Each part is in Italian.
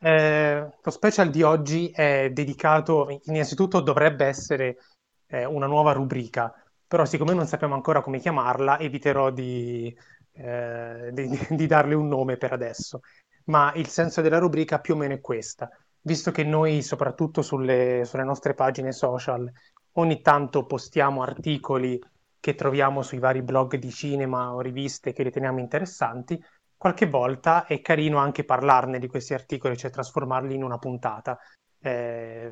Eh, lo special di oggi è dedicato, innanzitutto dovrebbe essere eh, una nuova rubrica, però siccome non sappiamo ancora come chiamarla, eviterò di, eh, di, di darle un nome per adesso. Ma il senso della rubrica più o meno è questa. Visto che noi, soprattutto sulle, sulle nostre pagine social, ogni tanto postiamo articoli che troviamo sui vari blog di cinema o riviste che riteniamo interessanti, qualche volta è carino anche parlarne di questi articoli, cioè trasformarli in una puntata. Eh,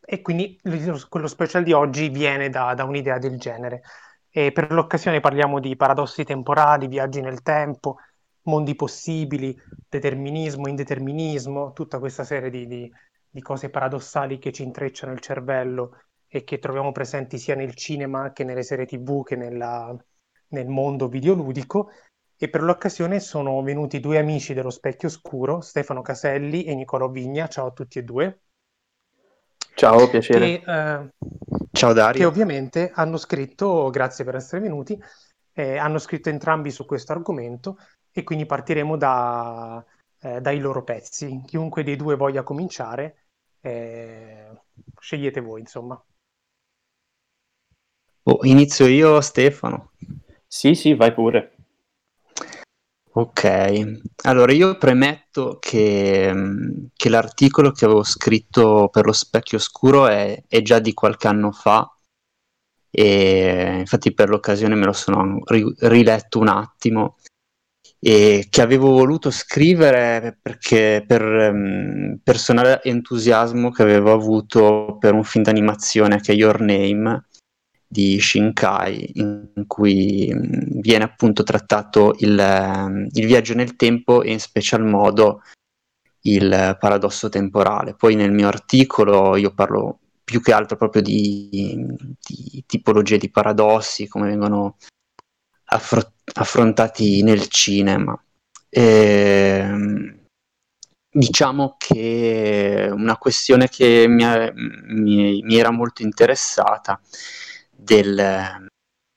e quindi quello special di oggi viene da, da un'idea del genere. E per l'occasione parliamo di paradossi temporali, viaggi nel tempo, mondi possibili, determinismo, indeterminismo, tutta questa serie di, di, di cose paradossali che ci intrecciano il cervello e che troviamo presenti sia nel cinema che nelle serie tv che nella, nel mondo videoludico e per l'occasione sono venuti due amici dello Specchio Oscuro, Stefano Caselli e Nicolò Vigna. Ciao a tutti e due. Ciao, piacere. Che, eh, Ciao Dario. Che ovviamente hanno scritto, grazie per essere venuti, eh, hanno scritto entrambi su questo argomento e quindi partiremo da, eh, dai loro pezzi. Chiunque dei due voglia cominciare, eh, scegliete voi, insomma. Oh, inizio io, Stefano. Sì, sì, vai pure. Ok, allora io premetto che, che l'articolo che avevo scritto per lo specchio oscuro è, è, già di qualche anno fa e infatti per l'occasione me lo sono ri- riletto un attimo e che avevo voluto scrivere perché per um, personale entusiasmo che avevo avuto per un film d'animazione che è Your Name di Shinkai in cui mm, viene appunto trattato il, mm, il, viaggio nel tempo e in special modo il paradosso temporale. Poi nel mio articolo io parlo più che altro proprio di, di tipologie di paradossi, come vengono affro- affrontati nel cinema. E, ehm, diciamo che una questione che mi, mi, mi era molto interessata del,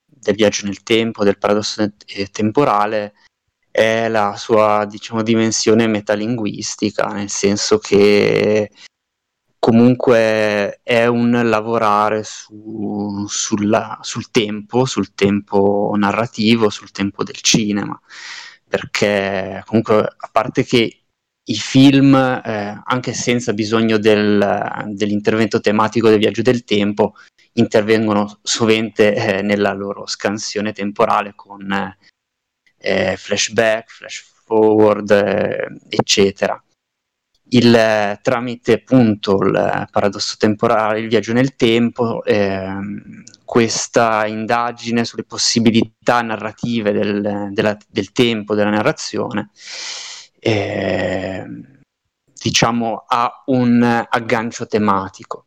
del viaggio nel tempo, del paradosso temporale, è la sua diciamo, dimensione metalinguistica, nel senso che comunque è un lavorare su, sulla, sul tempo, sul tempo narrativo, sul tempo del cinema, perché comunque a parte che i film, eh, anche senza bisogno del, dell'intervento tematico del viaggio del tempo, intervengono sovente eh, nella loro scansione temporale con eh, flashback, flash forward, eh, eccetera. Il, tramite appunto il paradosso temporale, il viaggio nel tempo, ehm, questa indagine sulle possibilità narrative del, della, del tempo, della narrazione, ehm, diciamo ha un aggancio tematico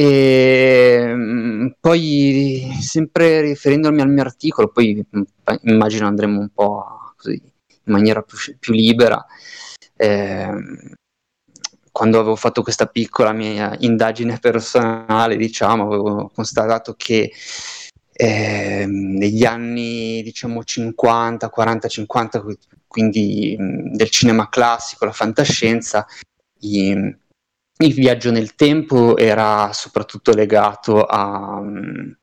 e mm, poi, sempre riferendomi al mio articolo, poi mm, immagino andremo un po' così in maniera più, più libera. Eh, quando avevo fatto questa piccola mia indagine personale, diciamo, avevo constatato che eh, negli anni diciamo 50, 40, 50, quindi mm, del cinema classico, la fantascienza, i, il viaggio nel tempo era soprattutto legato a, um,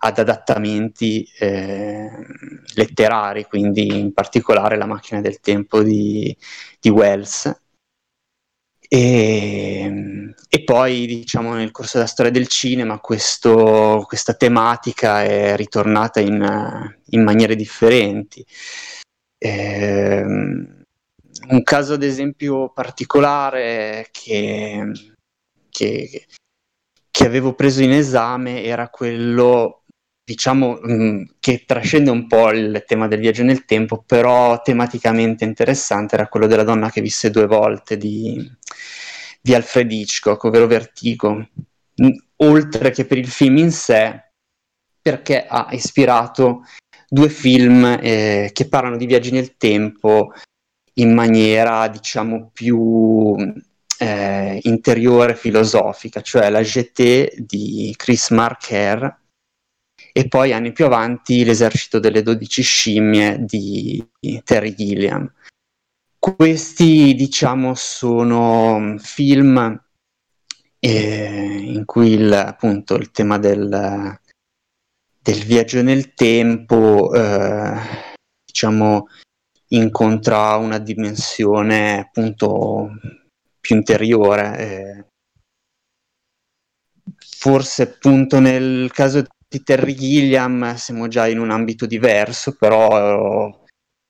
ad adattamenti eh, letterari, quindi in particolare la macchina del tempo di, di Wells. E, e, poi, diciamo, nel corso della storia del cinema, questo, questa tematica è ritornata in, in maniere differenti. Eh, un caso ad esempio particolare che, che, che avevo preso in esame era quello diciamo mm, che trascende un po' il tema del viaggio nel tempo, però tematicamente interessante era quello della donna che visse due volte di, di Alfred Hitchcock, ovvero Vertigo, mh, oltre che per il film in sé, perché ha ispirato due film eh, che parlano di viaggi nel tempo in maniera diciamo più eh, interiore filosofica, cioè la GT di Chris Marker e poi anni più avanti l'esercito delle dodici scimmie di Terry Gilliam. Questi, diciamo, sono film eh, in cui il, appunto il tema del, del viaggio nel tempo, eh, diciamo, incontra una dimensione appunto più interiore. Eh. Forse appunto nel caso di Terry Gilliam siamo già in un ambito diverso, però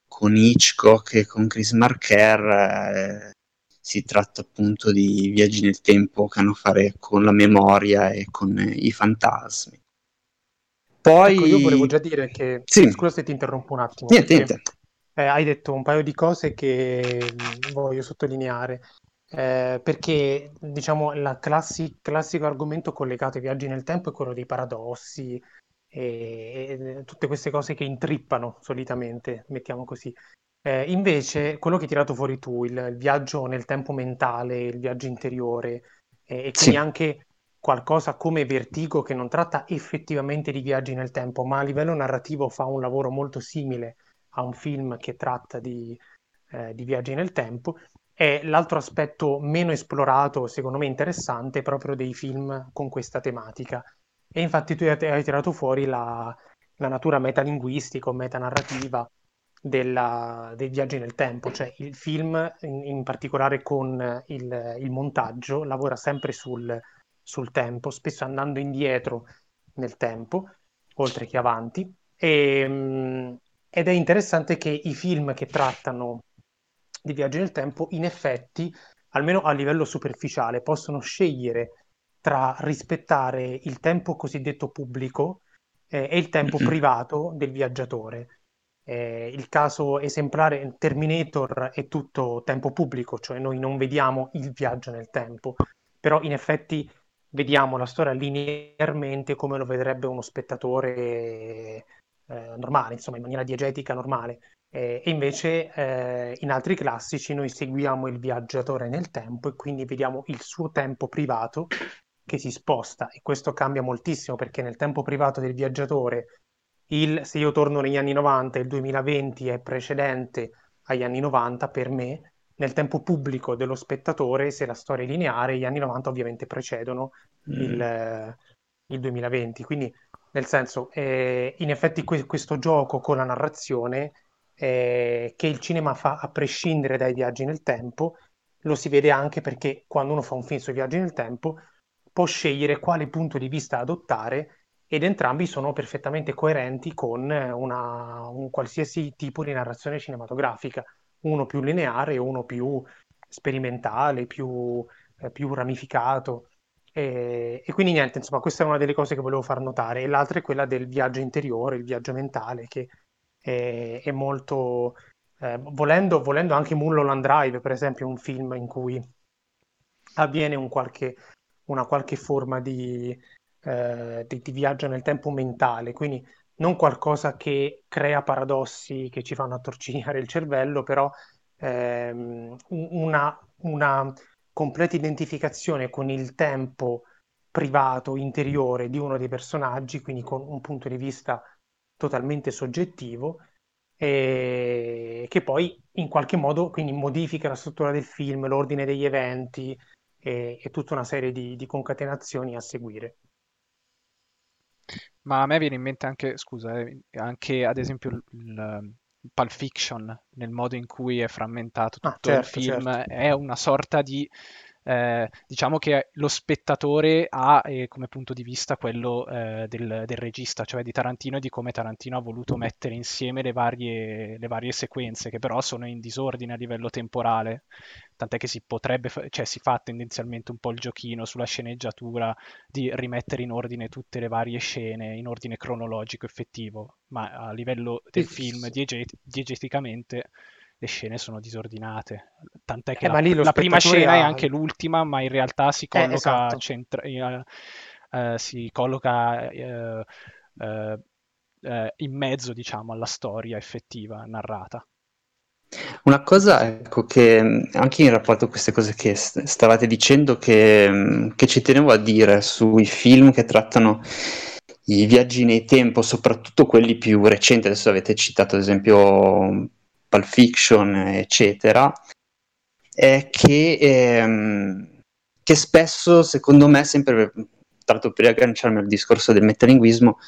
con Hitchcock e con Chris Marker eh, si tratta appunto di viaggi nel tempo che hanno a fare con la memoria e con i fantasmi. Poi ecco, io volevo già dire che sì. scusa se ti interrompo un attimo. Niente, niente. Eh, hai detto un paio di cose che voglio sottolineare. Eh, perché diciamo il classi- classico argomento collegato ai viaggi nel tempo è quello dei paradossi e, e tutte queste cose che intrippano solitamente, mettiamo così. Eh, invece, quello che hai tirato fuori tu, il, il viaggio nel tempo mentale, il viaggio interiore, eh, e quindi sì. anche qualcosa come Vertigo che non tratta effettivamente di viaggi nel tempo, ma a livello narrativo fa un lavoro molto simile a un film che tratta di, eh, di viaggi nel tempo. E l'altro aspetto meno esplorato, secondo me interessante, proprio dei film con questa tematica. E infatti tu hai tirato fuori la, la natura metalinguistica o metanarrativa della, dei viaggi nel tempo, cioè il film in, in particolare con il, il montaggio lavora sempre sul, sul tempo, spesso andando indietro nel tempo, oltre che avanti. E, ehm, ed è interessante che i film che trattano di viaggi nel tempo, in effetti, almeno a livello superficiale, possono scegliere tra rispettare il tempo cosiddetto pubblico eh, e il tempo privato del viaggiatore. Eh, il caso esemplare Terminator è tutto tempo pubblico, cioè noi non vediamo il viaggio nel tempo, però in effetti vediamo la storia linearmente come lo vedrebbe uno spettatore eh, normale, insomma, in maniera diegetica normale. Eh, e invece eh, in altri classici noi seguiamo il viaggiatore nel tempo e quindi vediamo il suo tempo privato che si sposta e questo cambia moltissimo perché nel tempo privato del viaggiatore il, se io torno negli anni 90 il 2020 è precedente agli anni 90 per me nel tempo pubblico dello spettatore, se la storia è lineare, gli anni 90 ovviamente precedono mm. il, il, 2020. Quindi, nel senso, eh, in effetti que- questo gioco con la narrazione eh, che il cinema fa a prescindere dai viaggi nel tempo, lo si vede anche perché quando uno fa un film sui viaggi nel tempo può scegliere quale punto di vista adottare ed entrambi sono perfettamente coerenti con una, un qualsiasi tipo di narrazione cinematografica uno più lineare uno più sperimentale, più, eh, più ramificato. E, e, quindi niente, insomma, questa è una delle cose che volevo far notare. E l'altra è quella del viaggio interiore, il viaggio mentale, che è, è molto... Eh, volendo, volendo anche Mulholland Drive, per esempio, un film in cui avviene un qualche, una qualche forma di, eh, di, di viaggio nel tempo mentale, quindi non qualcosa che crea paradossi che ci fanno attorcigliare il cervello, però ehm, una, una completa identificazione con il tempo privato, interiore di uno dei personaggi, quindi con un punto di vista totalmente soggettivo, e che poi in qualche modo quindi modifica la struttura del film, l'ordine degli eventi e, e tutta una serie di, di concatenazioni a seguire. Ma a me viene in mente anche, scusa, eh, anche ad esempio il, il Pulp Fiction, nel modo in cui è frammentato ah, tutto ah, certo, il film, certo. è una sorta di eh, diciamo che lo spettatore ha eh, come punto di vista quello eh, del, del, regista, cioè di Tarantino e di come Tarantino ha voluto mettere insieme le varie, le varie sequenze, che però sono in disordine a livello temporale, tant'è che si potrebbe, cioè si fa tendenzialmente un po' il giochino sulla sceneggiatura di rimettere in ordine tutte le varie scene, in ordine cronologico effettivo, ma a livello del film diegeticamente le scene sono disordinate. Tant'è che eh, la, la prima scena ha... è anche l'ultima, ma in realtà si colloca, eh, esatto. centra... uh, uh, si colloca in mezzo, diciamo, alla storia effettiva narrata. Una cosa, ecco, che anche in rapporto a queste cose che stavate dicendo, che, che ci tenevo a dire sui film che trattano i viaggi nei tempo, soprattutto quelli più recenti, adesso avete citato ad esempio Pulp Fiction, eccetera, è che, ehm, che spesso, secondo me, sempre l'altro per agganciarmi al discorso del metalinguismo,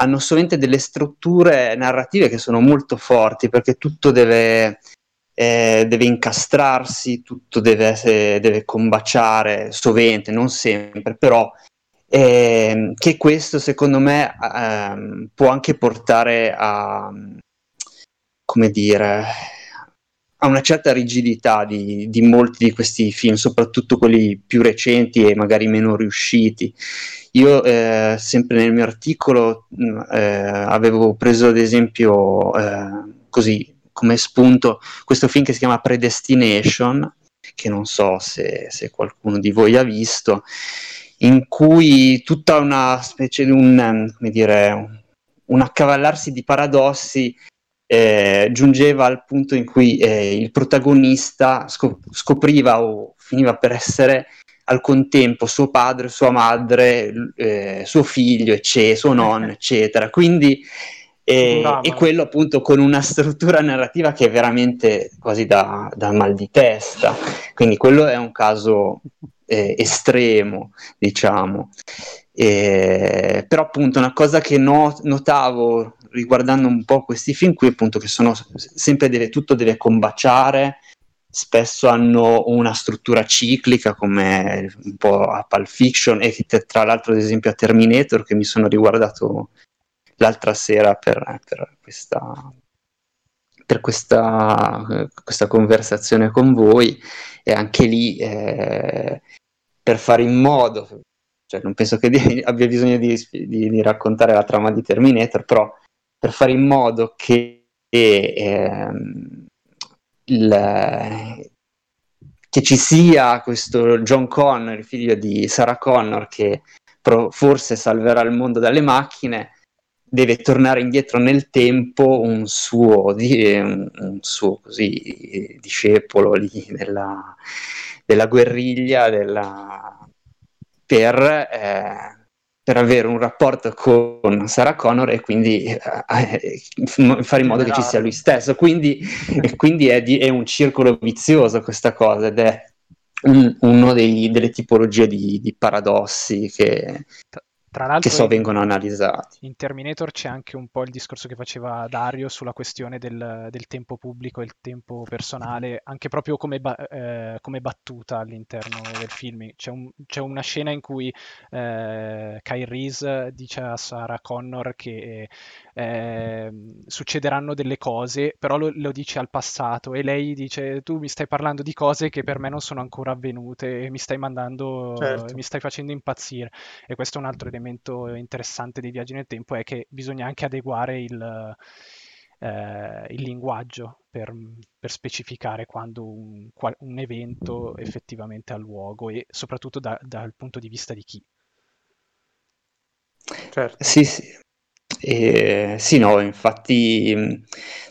hanno sovente delle strutture narrative che sono molto forti perché tutto deve, eh, deve incastrarsi, tutto deve, deve combaciare, sovente, non sempre, però eh, che questo secondo me eh, può anche portare a, come dire, a una certa rigidità di, di, molti di questi film, soprattutto quelli più recenti e magari meno riusciti. Io, eh, sempre nel mio articolo, mm, eh, avevo preso ad esempio, eh, così come spunto, questo film che si chiama Predestination, che non so se, se qualcuno di voi ha visto, in cui tutta una specie di un, come dire, un accavallarsi di paradossi eh, giungeva al punto in cui eh, il protagonista scop- scopriva o finiva per essere al contempo suo padre, sua madre, eh, suo figlio, ecce- suo nonno, eccetera. Quindi e, e, quello appunto con una struttura narrativa che è veramente quasi da, da mal di testa. Quindi quello è un caso eh, estremo, diciamo. Eh, però appunto una cosa che no, notavo riguardando un po' questi film qui appunto che sono sempre deve, tutto deve combaciare spesso hanno una struttura ciclica come un po' a Pulp Fiction e tra l'altro ad esempio a Terminator che mi sono riguardato l'altra sera per, per questa per questa, questa, conversazione con voi. E anche lì eh, per fare in modo cioè non penso che di, abbia bisogno di, di, di, raccontare la trama di Terminator, però per fare in modo che, ehm, il, che ci sia questo John Connor, il figlio di Sarah Connor, che pro, forse salverà il mondo dalle macchine, deve tornare indietro nel tempo un suo, un, un suo così, discepolo lì della, della guerriglia, della, per, eh, per, avere un rapporto con Sarah Connor e quindi eh, fare in modo che ci sia lui stesso. Quindi, quindi è, di, è, un circolo vizioso questa cosa ed è un, uno delle tipologie di, di paradossi che, tra l'altro, che so vengono analizzati. In Terminator c'è anche un po' il discorso che faceva Dario sulla questione del, del tempo pubblico e il tempo personale, anche proprio come, ba- eh, come battuta all'interno del film. C'è, un, c'è, una scena in cui eh, Kyle Reese dice a Sarah Connor che eh, succederanno delle cose, però lo, lo, dice al passato e lei dice tu mi stai parlando di cose che per me non sono ancora avvenute e mi stai mandando, certo. mi stai facendo impazzire. E questo è un altro elemento elemento interessante dei viaggi nel tempo è che bisogna anche adeguare il, eh, il linguaggio per, per, specificare quando un, un, evento effettivamente ha luogo e soprattutto da, dal punto di vista di chi. Certo. Sì, sì. Eh, sì, no, infatti,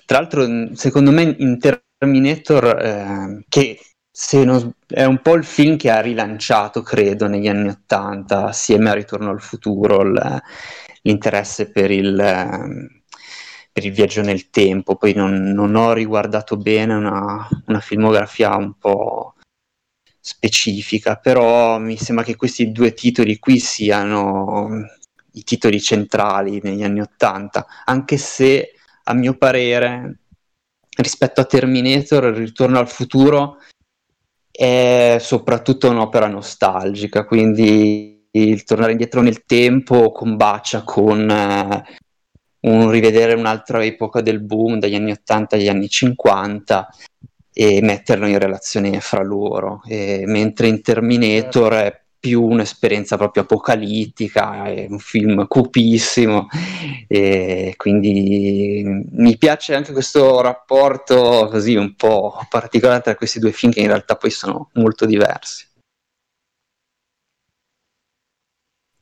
tra l'altro, secondo me in Terminator, eh, che non, è un po' il film che ha rilanciato, credo, negli anni Ottanta, assieme a Ritorno al futuro, il, l'interesse per il, per il, viaggio nel tempo. Poi non, non ho riguardato bene una, una, filmografia un po' specifica, però mi sembra che questi due titoli qui siano i titoli centrali negli anni Ottanta, anche se a mio parere rispetto a Terminator, Ritorno al futuro è soprattutto un'opera nostalgica, quindi il tornare indietro nel tempo combacia con eh, un rivedere un'altra epoca del boom dagli anni 80 agli anni 50 e metterlo in relazione fra loro, e, mentre in Terminator è più un'esperienza proprio apocalittica, è un film cupissimo e quindi mi piace anche questo rapporto così un po' particolare tra questi due film che in realtà poi sono molto diversi.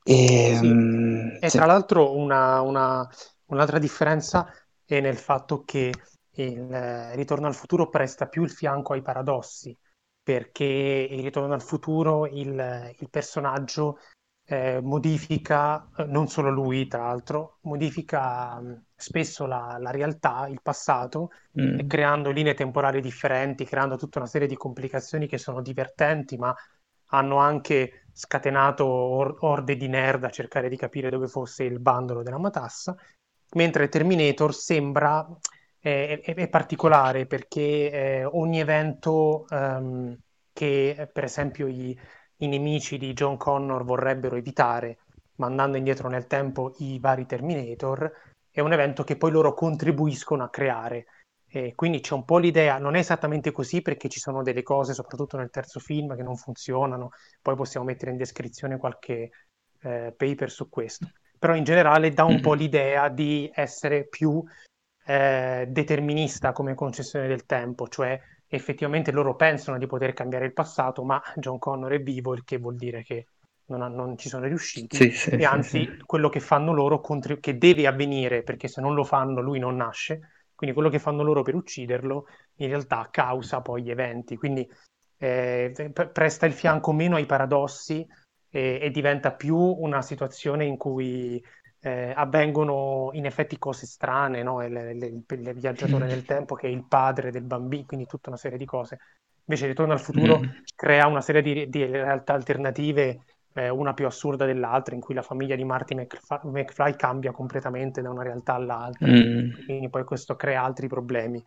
E, sì. um, e sì. tra l'altro una, una, un'altra differenza è nel fatto che il eh, Ritorno al futuro presta più il fianco ai paradossi, perché in Ritorno al futuro il, il personaggio eh, modifica, eh, non solo lui tra l'altro, modifica mh, spesso la, la, realtà, il passato, mm. creando linee temporali differenti, creando tutta una serie di complicazioni che sono divertenti, ma hanno anche scatenato or- orde di nerd a cercare di capire dove fosse il bandolo della matassa, mentre Terminator sembra è, è, è particolare perché eh, ogni evento um, che per esempio i, i, nemici di John Connor vorrebbero evitare mandando indietro nel tempo i vari Terminator è un evento che poi loro contribuiscono a creare. E quindi c'è un po' l'idea, non è esattamente così perché ci sono delle cose, soprattutto nel terzo film, che non funzionano, poi possiamo mettere in descrizione qualche eh, paper su questo. Però in generale dà un po' l'idea di essere più eh, determinista come concessione del tempo, cioè effettivamente loro pensano di poter cambiare il passato, ma John Connor è vivo, il che vuol dire che non, ha, non ci sono riusciti, sì, sì, e anzi sì, quello che fanno loro, contri- che deve avvenire, perché se non lo fanno lui non nasce, quindi quello che fanno loro per ucciderlo in realtà causa poi gli eventi, quindi eh, presta il fianco meno ai paradossi e, e diventa più una situazione in cui eh, avvengono in effetti cose strane, no? il, viaggiatore nel tempo che è il padre del bambino, quindi tutta una serie di cose. Invece Ritorno al futuro mm. crea una serie di, di realtà alternative, eh, una più assurda dell'altra, in cui la famiglia di Marty McFly, McFly cambia completamente da una realtà all'altra, mm. quindi poi questo crea altri problemi.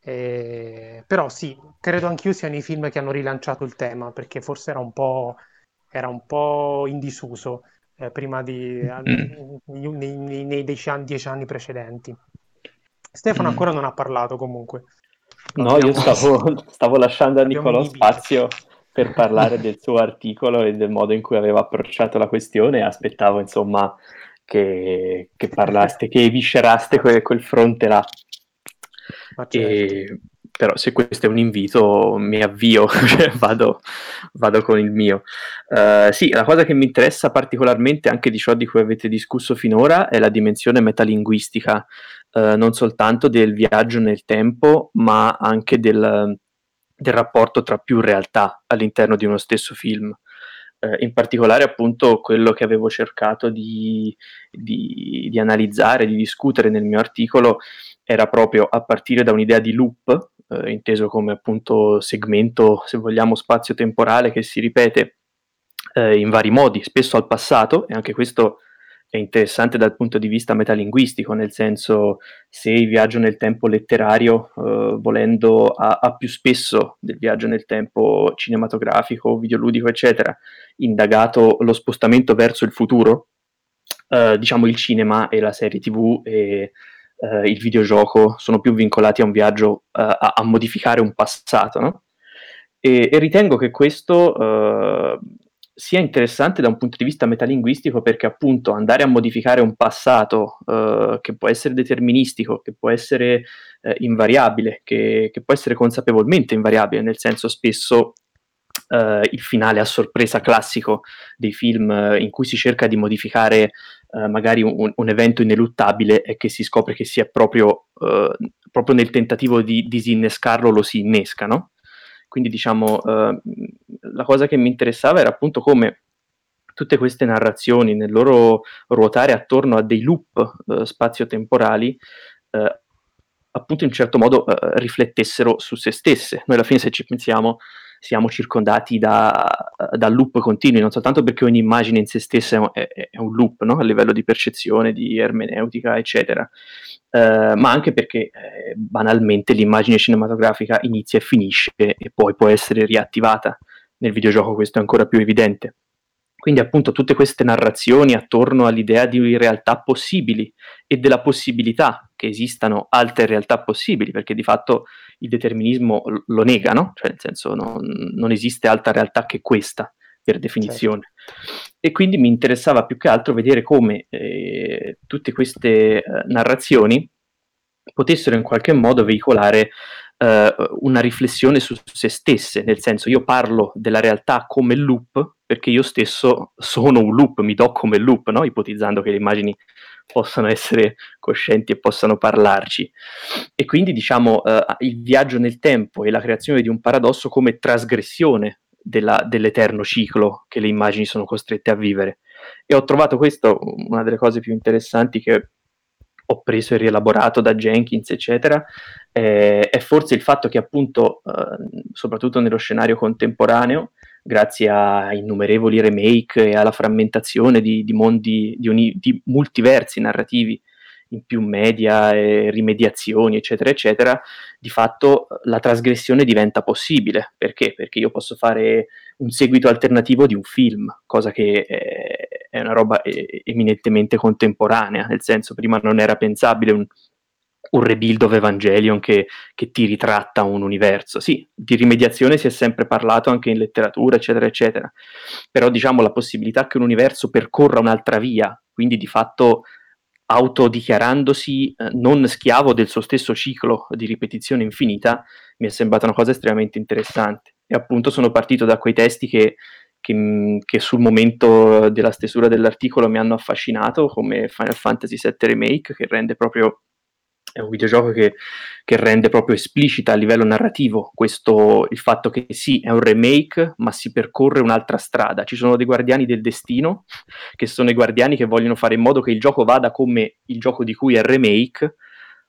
Eh, però sì, credo anch'io siano i film che hanno rilanciato il tema, perché forse era un po', era un po in disuso eh, prima di, mm. nei, nei, nei dieci, anni, dieci, anni, precedenti. Stefano mm. ancora non ha parlato comunque. No, io stavo, stavo lasciando a Nicolò spazio per parlare del suo articolo e del modo in cui aveva approcciato la questione e aspettavo insomma che, che parlaste, che evisceraste quel, quel fronte là. Certo. E, però se questo è un invito mi avvio, cioè vado, vado, con il mio. Uh, sì, la cosa che mi interessa particolarmente anche di ciò di cui avete discusso finora è la dimensione metalinguistica, uh, non soltanto del viaggio nel tempo, ma anche del, del rapporto tra più realtà all'interno di uno stesso film. Uh, in particolare appunto quello che avevo cercato di, di, di analizzare, di discutere nel mio articolo era proprio a partire da un'idea di loop, eh, inteso come appunto segmento, se vogliamo, spazio-temporale che si ripete eh, in vari modi, spesso al passato, e anche questo è interessante dal punto di vista metalinguistico, nel senso se il viaggio nel tempo letterario, eh, volendo, ha, ha, più spesso del viaggio nel tempo cinematografico, videoludico, eccetera, indagato lo spostamento verso il futuro, eh, diciamo il cinema e la serie tv e eh, il videogioco sono più vincolati a un viaggio uh, a, a, modificare un passato, no? e, e, ritengo che questo uh, sia interessante da un punto di vista metalinguistico perché appunto andare a modificare un passato uh, che può essere deterministico, che può essere invariabile, che, che, può essere consapevolmente invariabile, nel senso spesso Uh, il finale a sorpresa classico dei film uh, in cui si cerca di modificare uh, magari un, un, evento ineluttabile e che si scopre che si è proprio, proprio nel tentativo di disinnescarlo lo si innesca, no? Quindi diciamo la cosa che mi interessava era appunto come tutte queste narrazioni nel loro ruotare attorno a dei loop spazio-temporali appunto in un certo modo riflettessero su se stesse. Noi alla fine se ci pensiamo siamo circondati da, da, loop continui, non soltanto perché ogni immagine in se stessa è, è un loop no? a livello di percezione, di ermeneutica, eccetera, eh, ma anche perché eh, banalmente l'immagine cinematografica inizia e finisce e poi può essere riattivata. Nel videogioco questo è ancora più evidente. Quindi appunto tutte queste narrazioni attorno all'idea di realtà possibili e della possibilità che esistano altre realtà possibili, perché di fatto il determinismo lo nega, no? Cioè nel senso non, non esiste altra realtà che questa, per definizione. Certo. E quindi mi interessava più che altro vedere come eh, tutte queste eh, narrazioni potessero in qualche modo veicolare eh, una riflessione su se stesse, nel senso io parlo della realtà come loop perché io stesso sono un loop, mi do come loop, no? ipotizzando che le immagini possano essere coscienti e possano parlarci. E quindi diciamo eh, il viaggio nel tempo e la creazione di un paradosso come trasgressione della, dell'eterno ciclo che le immagini sono costrette a vivere. E ho trovato questo una delle cose più interessanti che ho preso e rielaborato da Jenkins, eccetera, eh, è forse il fatto che appunto, eh, soprattutto nello scenario contemporaneo, grazie a innumerevoli remake e alla frammentazione di, di mondi, di, uni, di multiversi narrativi in più media e rimediazioni, eccetera, eccetera, di fatto la trasgressione diventa possibile. Perché? Perché io posso fare un seguito alternativo di un film, cosa che è una roba eminentemente contemporanea, nel senso prima non era pensabile un, un rebuild of Evangelion che, che, ti ritratta un universo. Sì, di rimediazione si è sempre parlato anche in letteratura, eccetera, eccetera, però diciamo la possibilità che un universo percorra un'altra via, quindi di fatto autodichiarandosi eh, non schiavo del suo stesso ciclo di ripetizione infinita, mi è sembrata una cosa estremamente interessante. E appunto sono partito da quei testi che, che, che sul momento della stesura dell'articolo mi hanno affascinato, come Final Fantasy VII Remake, che rende proprio è un videogioco che, che, rende proprio esplicita a livello narrativo questo, il fatto che sì, è un remake, ma si percorre un'altra strada. Ci sono dei guardiani del destino, che sono i guardiani che vogliono fare in modo che il gioco vada come il gioco di cui è il remake,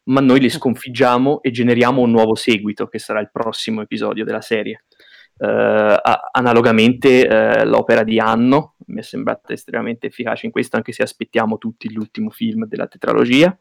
ma noi li sconfiggiamo e generiamo un nuovo seguito, che sarà il prossimo episodio della serie. Uh, analogamente uh, l'opera di Anno mi è sembrata estremamente efficace in questo, anche se aspettiamo tutti l'ultimo film della tetralogia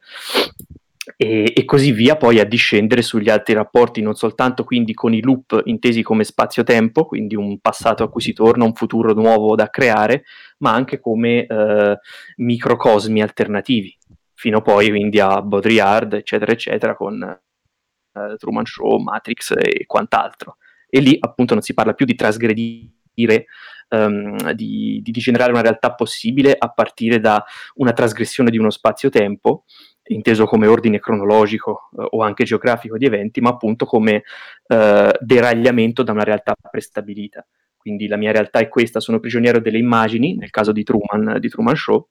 e, e, così via poi a discendere sugli altri rapporti, non soltanto quindi con i loop intesi come spazio-tempo, quindi un passato a cui si torna, un futuro nuovo da creare, ma anche come eh, microcosmi alternativi, fino poi quindi a Baudrillard, eccetera, eccetera, con eh, Truman Show, Matrix e quant'altro. E lì appunto non si parla più di trasgredire Um, di, di, generare una realtà possibile a partire da una trasgressione di uno spazio-tempo, inteso come ordine cronologico eh, o anche geografico di eventi, ma appunto come eh, deragliamento da una realtà prestabilita. Quindi la mia realtà è questa, sono prigioniero delle immagini, nel caso di Truman, di Truman Show,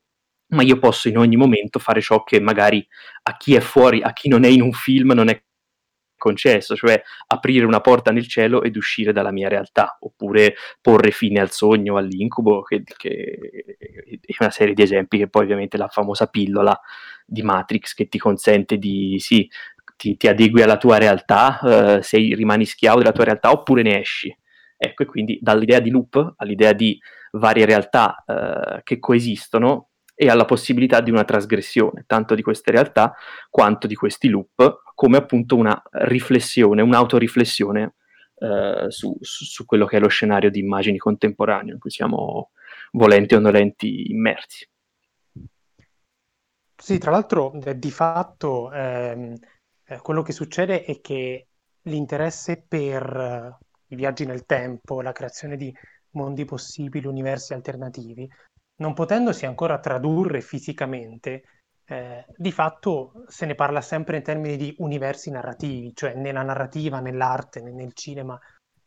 ma io posso in ogni momento fare ciò che magari a chi è fuori, a chi non è in un film, non è concesso, cioè aprire una porta nel cielo ed uscire dalla mia realtà, oppure porre fine al sogno, all'incubo, che, che è una serie di esempi che poi ovviamente la famosa pillola di Matrix che ti consente di, sì, ti, ti adegui alla tua realtà, eh, sei, rimani schiavo della tua realtà oppure ne esci. Ecco, e quindi dall'idea di loop all'idea di varie realtà eh, che coesistono e alla possibilità di una trasgressione, tanto di queste realtà quanto di questi loop, come appunto una riflessione, un'autoriflessione eh, su, su, quello che è lo scenario di immagini contemporaneo in cui siamo volenti o nolenti immersi. Sì, tra l'altro eh, di fatto ehm, eh, quello che succede è che l'interesse per eh, i viaggi nel tempo, la creazione di mondi possibili, universi alternativi, non potendosi ancora tradurre fisicamente, eh, di fatto se ne parla sempre in termini di universi narrativi, cioè nella narrativa, nell'arte, nel cinema,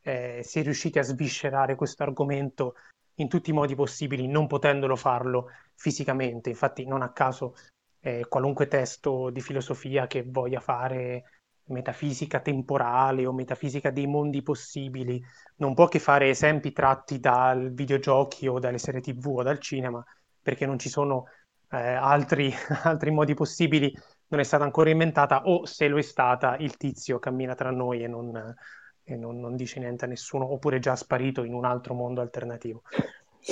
eh, si è riusciti a sviscerare questo argomento in tutti i modi possibili, non potendolo farlo fisicamente. Infatti, non a caso, eh, qualunque testo di filosofia che voglia fare metafisica temporale o metafisica dei mondi possibili, non può che fare esempi tratti dal videogiochi o dalle serie TV o dal cinema, perché non ci sono eh, altri, altri modi possibili, non è stata ancora inventata, o se lo è stata, il tizio cammina tra noi e non, e non, non dice niente a nessuno, oppure è già sparito in un altro mondo alternativo.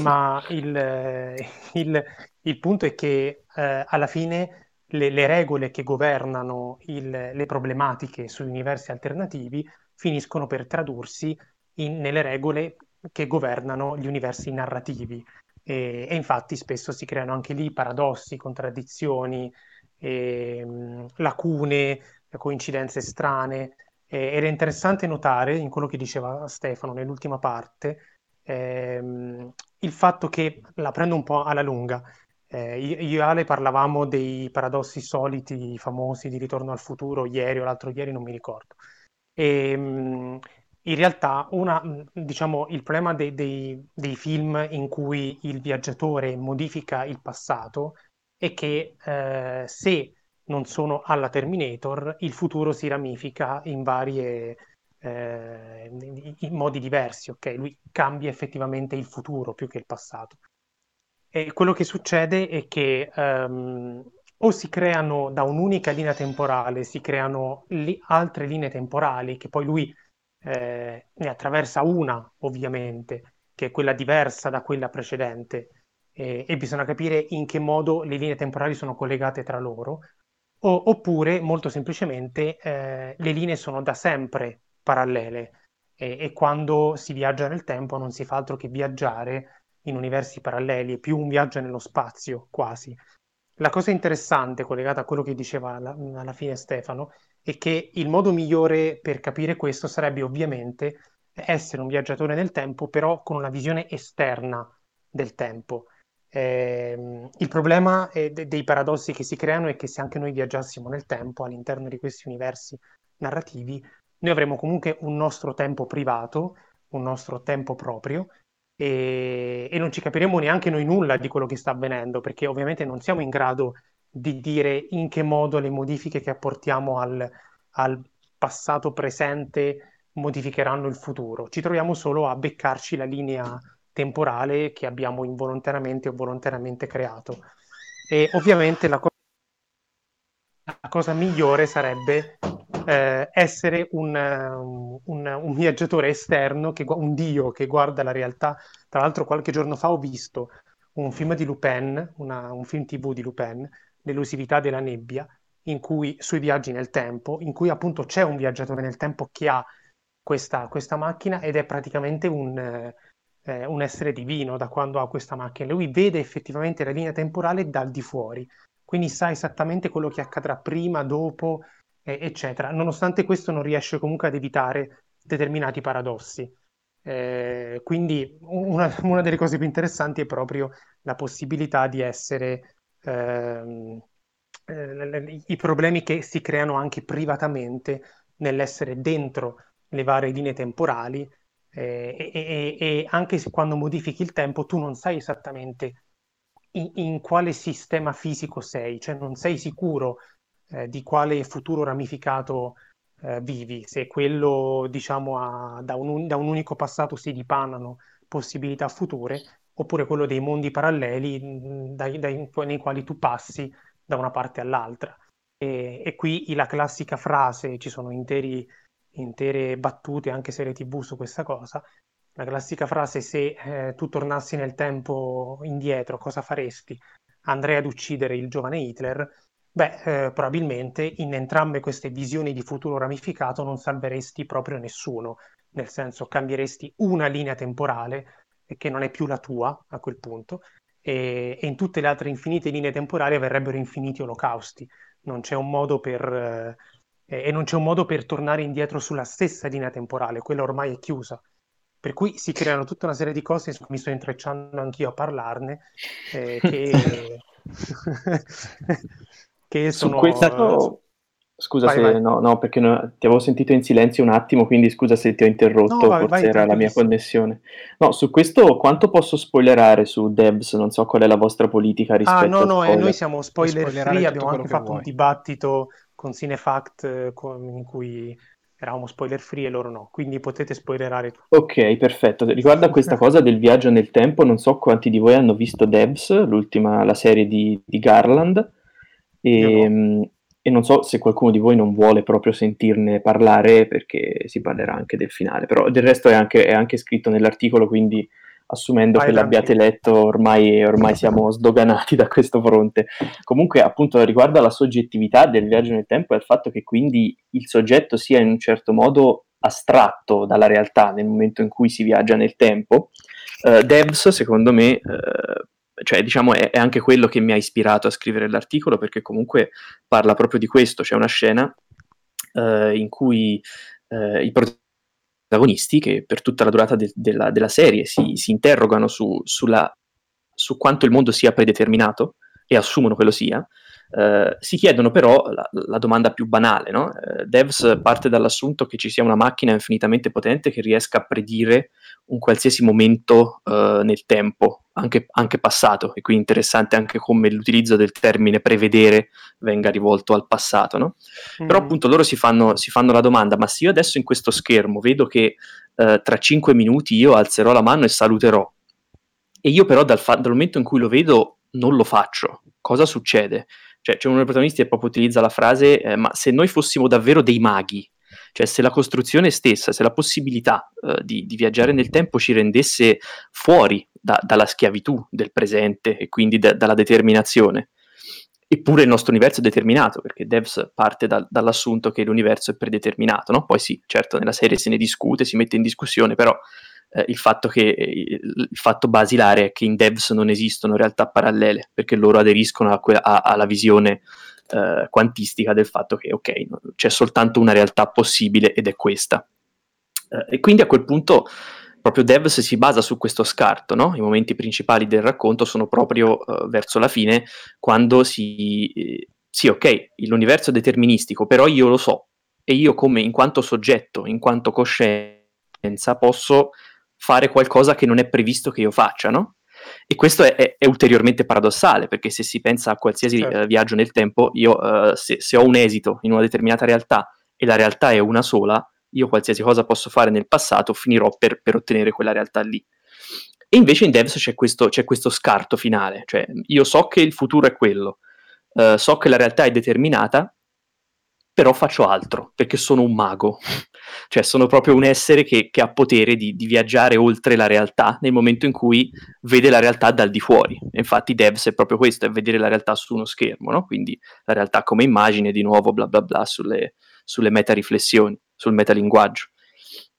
Ma il, il, il punto è che eh, alla fine le, le regole che governano il, le problematiche sugli universi alternativi finiscono per tradursi in, nelle regole che governano gli universi narrativi. E, e, infatti spesso si creano anche lì paradossi, contraddizioni, e, mh, lacune, coincidenze strane. E, ed è interessante notare, in quello che diceva Stefano nell'ultima parte, ehm, il fatto che, la prendo un po' alla lunga, eh, io e Ale parlavamo dei paradossi soliti, famosi di Ritorno al futuro, ieri o l'altro ieri, non mi ricordo. E, in realtà, una, diciamo, il problema dei, dei, dei, film in cui il viaggiatore modifica il passato e che eh, se non sono alla Terminator, il futuro si ramifica in varie eh, in modi diversi, ok? Lui cambia effettivamente il futuro più che il passato. E quello che succede è che um, o si creano da un'unica linea temporale, si creano li- altre linee temporali, che poi lui eh, ne attraversa una, ovviamente, che è quella diversa da quella precedente, e, e bisogna capire in che modo le linee temporali sono collegate tra loro, o, oppure, molto semplicemente, eh, le linee sono da sempre parallele e, e, quando si viaggia nel tempo non si fa altro che viaggiare in universi paralleli, è più un viaggio nello spazio quasi. La cosa interessante collegata a quello che diceva alla, alla fine Stefano è che il modo migliore per capire questo sarebbe ovviamente essere un viaggiatore nel tempo, però con una visione esterna del tempo. Eh, il problema de- dei paradossi che si creano è che se anche noi viaggiassimo nel tempo all'interno di questi universi narrativi, noi avremo comunque un nostro tempo privato, un nostro tempo proprio e, e non ci capiremo neanche noi nulla di quello che sta avvenendo, perché ovviamente non siamo in grado di dire in che modo le modifiche che apportiamo al, al passato presente modificheranno il futuro. Ci troviamo solo a beccarci la linea temporale che abbiamo involontariamente o volontariamente creato. E ovviamente la, co- la cosa migliore sarebbe eh, essere un, un, un, viaggiatore esterno, che, un dio che guarda la realtà. Tra l'altro qualche giorno fa ho visto un film di Lupin, una, un film tv di Lupin, L'elusività della nebbia, cui, sui viaggi nel tempo, in cui appunto c'è un viaggiatore nel tempo che ha questa, questa macchina ed è praticamente un, eh, un essere divino da quando ha questa macchina. Lui vede effettivamente la linea temporale dal di fuori, quindi sa esattamente quello che accadrà prima, dopo, eh, eccetera. Nonostante questo non riesce comunque ad evitare determinati paradossi. Eh, quindi una, una, delle cose più interessanti è proprio la possibilità di essere ehm, eh, i problemi che si creano anche privatamente nell'essere dentro le varie linee temporali eh, e, e, e, anche se quando modifichi il tempo tu non sai esattamente in, in quale sistema fisico sei, cioè non sei sicuro eh, di quale futuro ramificato eh, vivi, se quello diciamo a, da, un, da, un, unico passato si dipanano possibilità future, oppure quello dei mondi paralleli mm, dai, dai, nei quali tu passi da una parte all'altra. E, e, qui la classica frase, ci sono interi, intere battute, anche serie tv su questa cosa, la classica frase se eh, tu tornassi nel tempo indietro cosa faresti? Andrei ad uccidere il giovane Hitler Beh, eh, probabilmente in entrambe queste visioni di futuro ramificato non salveresti proprio nessuno, nel senso cambieresti una linea temporale che non è più la tua a quel punto e, e in tutte le altre infinite linee temporali avverrebbero infiniti olocausti. Non c'è un modo per, eh, e non c'è un modo per tornare indietro sulla stessa linea temporale, quella ormai è chiusa. Per cui si creano tutta una serie di cose, mi sto intrecciando anch'io a parlarne, eh, che... che sono... Su questo... Scusa vai, se vai. No, no, perché no, ti avevo sentito in silenzio un attimo, quindi scusa se ti ho interrotto, no, vai, forse era la mia connessione. No, su questo quanto posso spoilerare su Debs? Non so qual è la vostra politica ah, rispetto a Ah, no, no, eh, noi siamo spoiler free, abbiamo anche fatto vuoi. un dibattito con Cinefact eh, con, in cui eravamo spoiler free e loro no, quindi potete spoilerare tutto. Ok, perfetto. Riguardo a questa cosa del viaggio nel tempo, non so quanti di voi hanno visto Debs, l'ultima, la serie di, di Garland. E, ehm, e, non so se qualcuno di voi non vuole proprio sentirne parlare perché si parlerà anche del finale, però del resto è anche, è anche scritto nell'articolo, quindi assumendo Vai che l'abbiate letto ormai, ormai siamo sdoganati da questo fronte. Comunque appunto riguardo alla soggettività del viaggio nel tempo è il fatto che quindi il soggetto sia in un certo modo astratto dalla realtà nel momento in cui si viaggia nel tempo. Uh, Debs, secondo me, uh, cioè diciamo è, è, anche quello che mi ha ispirato a scrivere l'articolo perché comunque parla proprio di questo, c'è una scena eh, in cui eh, i protagonisti che per tutta la durata de- della, della, serie si, si interrogano su, sulla, su, quanto il mondo sia predeterminato e assumono che lo sia, eh, si chiedono però la, la domanda più banale, no? Eh, Devs parte dall'assunto che ci sia una macchina infinitamente potente che riesca a predire un qualsiasi momento eh, nel tempo anche, anche passato, e quindi interessante anche come l'utilizzo del termine prevedere venga rivolto al passato, no? Mm. Però appunto loro si fanno, si fanno, la domanda, ma se io adesso in questo schermo vedo che eh, tra cinque minuti io alzerò la mano e saluterò, e io però dal, fa- dal momento in cui lo vedo non lo faccio, cosa succede? Cioè, c'è uno dei protagonisti che proprio utilizza la frase, eh, ma se noi fossimo davvero dei maghi, cioè se la costruzione stessa, se la possibilità eh, di, di, viaggiare nel tempo ci rendesse fuori da, dalla schiavitù del presente e quindi da, dalla determinazione, eppure il nostro universo è determinato, perché Devs parte da, dall'assunto che l'universo è predeterminato, no? Poi sì, certo nella serie se ne discute, si mette in discussione, però eh, il, fatto che, eh, il fatto basilare è che in Devs non esistono realtà parallele, perché loro aderiscono a que- a, alla visione eh, quantistica del fatto che ok, c'è soltanto una realtà possibile ed è questa. Eh, e quindi a quel punto proprio Devs si basa su questo scarto, no? i momenti principali del racconto sono proprio uh, verso la fine, quando si... Eh, sì, ok, l'universo è deterministico, però io lo so, e io come in quanto soggetto, in quanto coscienza, posso fare qualcosa che non è previsto che io faccia, no? E questo è, è, è, ulteriormente paradossale, perché se si pensa a qualsiasi certo. uh, viaggio nel tempo, io uh, se, se, ho un esito in una determinata realtà e la realtà è una sola, io qualsiasi cosa posso fare nel passato finirò per, per ottenere quella realtà lì. E invece in Devs c'è questo, c'è questo, scarto finale, cioè io so che il futuro è quello, uh, so che la realtà è determinata, però faccio altro, perché sono un mago. cioè sono proprio un essere che, che ha potere di, di, viaggiare oltre la realtà nel momento in cui vede la realtà dal di fuori. infatti Devs è proprio questo, è vedere la realtà su uno schermo, no? quindi la realtà come immagine, di nuovo bla bla bla sulle, sulle meta-riflessioni, sul metalinguaggio.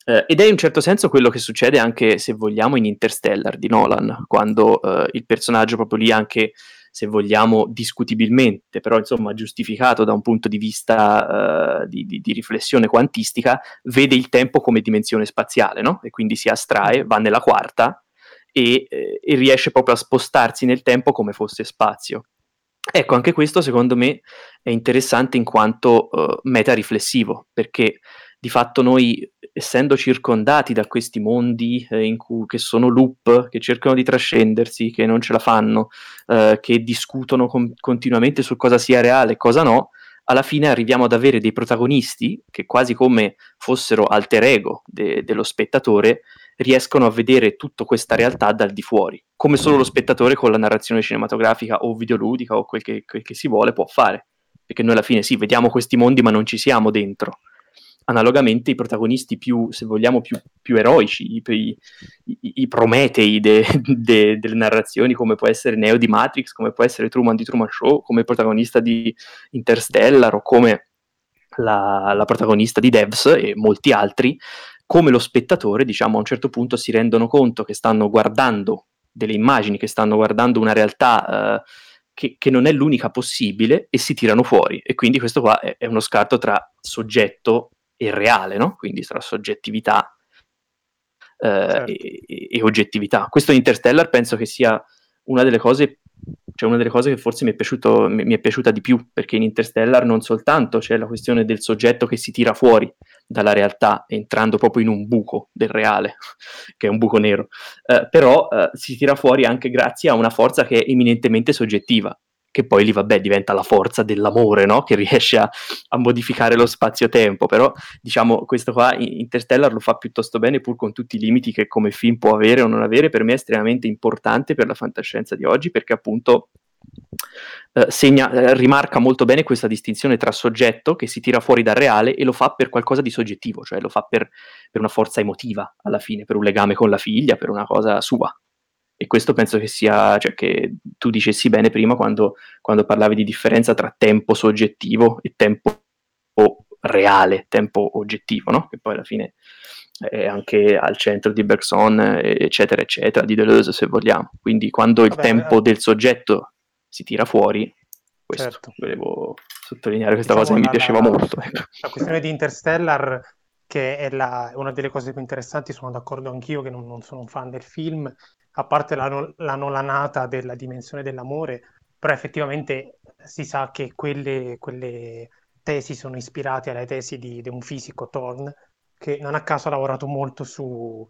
Uh, ed è in un certo senso quello che succede anche, se vogliamo, in Interstellar di Nolan, quando uh, il personaggio proprio lì anche se vogliamo, discutibilmente, però insomma giustificato da un punto di vista uh, di, di, di, riflessione quantistica, vede il tempo come dimensione spaziale, no? E quindi si astrae, va nella quarta e, eh, e riesce proprio a spostarsi nel tempo come fosse spazio. Ecco, anche questo secondo me è interessante in quanto uh, meta riflessivo, perché di fatto noi, essendo circondati da questi mondi eh, cui, che sono loop, che cercano di trascendersi, che non ce la fanno, eh, che discutono con- continuamente su cosa sia reale e cosa no, alla fine arriviamo ad avere dei protagonisti che quasi come fossero alter ego de- dello spettatore riescono a vedere tutta questa realtà dal di fuori, come solo lo spettatore con la narrazione cinematografica o videoludica o quel che, quel che si vuole può fare. Perché noi alla fine sì, vediamo questi mondi ma non ci siamo dentro analogamente i protagonisti più, se vogliamo, più, più eroici, i, i, i prometei de, de, delle narrazioni, come può essere Neo di Matrix, come può essere Truman di Truman Show, come protagonista di Interstellar o come la, la protagonista di Devs e molti altri, come lo spettatore, diciamo, a un certo punto si rendono conto che stanno guardando delle immagini, che stanno guardando una realtà... Uh, che, che, non è l'unica possibile e si tirano fuori. E quindi questo qua è, è uno scarto tra soggetto e reale, no? quindi tra soggettività eh, certo. e, e, oggettività. Questo in Interstellar penso che sia una delle cose, cioè una delle cose che forse mi è, piaciuto, mi, mi è piaciuta di più, perché in Interstellar non soltanto c'è la questione del soggetto che si tira fuori dalla realtà, entrando proprio in un buco del reale, che è un buco nero, eh, però eh, si tira fuori anche grazie a una forza che è eminentemente soggettiva, che poi lì, vabbè, diventa la forza dell'amore, no? Che riesce a, a modificare lo spazio-tempo, però, diciamo, questo qua, Interstellar lo fa piuttosto bene, pur con tutti i limiti che come film può avere o non avere, per me è estremamente importante per la fantascienza di oggi, perché appunto eh, segna, eh, rimarca molto bene questa distinzione tra soggetto che si tira fuori dal reale e lo fa per qualcosa di soggettivo, cioè lo fa per, per una forza emotiva alla fine, per un legame con la figlia, per una cosa sua. E questo penso che sia, cioè che tu dicessi bene prima quando, quando parlavi di differenza tra tempo soggettivo e tempo reale, tempo oggettivo, no? Che poi alla fine è anche al centro di Bergson, eccetera, eccetera, di Deleuze se vogliamo. Quindi quando il Vabbè, tempo eh. del soggetto si tira fuori, questo certo. volevo sottolineare questa diciamo cosa che mi piaceva la, molto. Ecco. La questione di Interstellar, che è la, una delle cose più interessanti, sono d'accordo anch'io che non, non sono un fan del film, a parte la, la nolanata della dimensione dell'amore, però effettivamente si sa che quelle, quelle tesi sono ispirate alle tesi di, di, un fisico, Thorne, che non a caso ha lavorato molto su,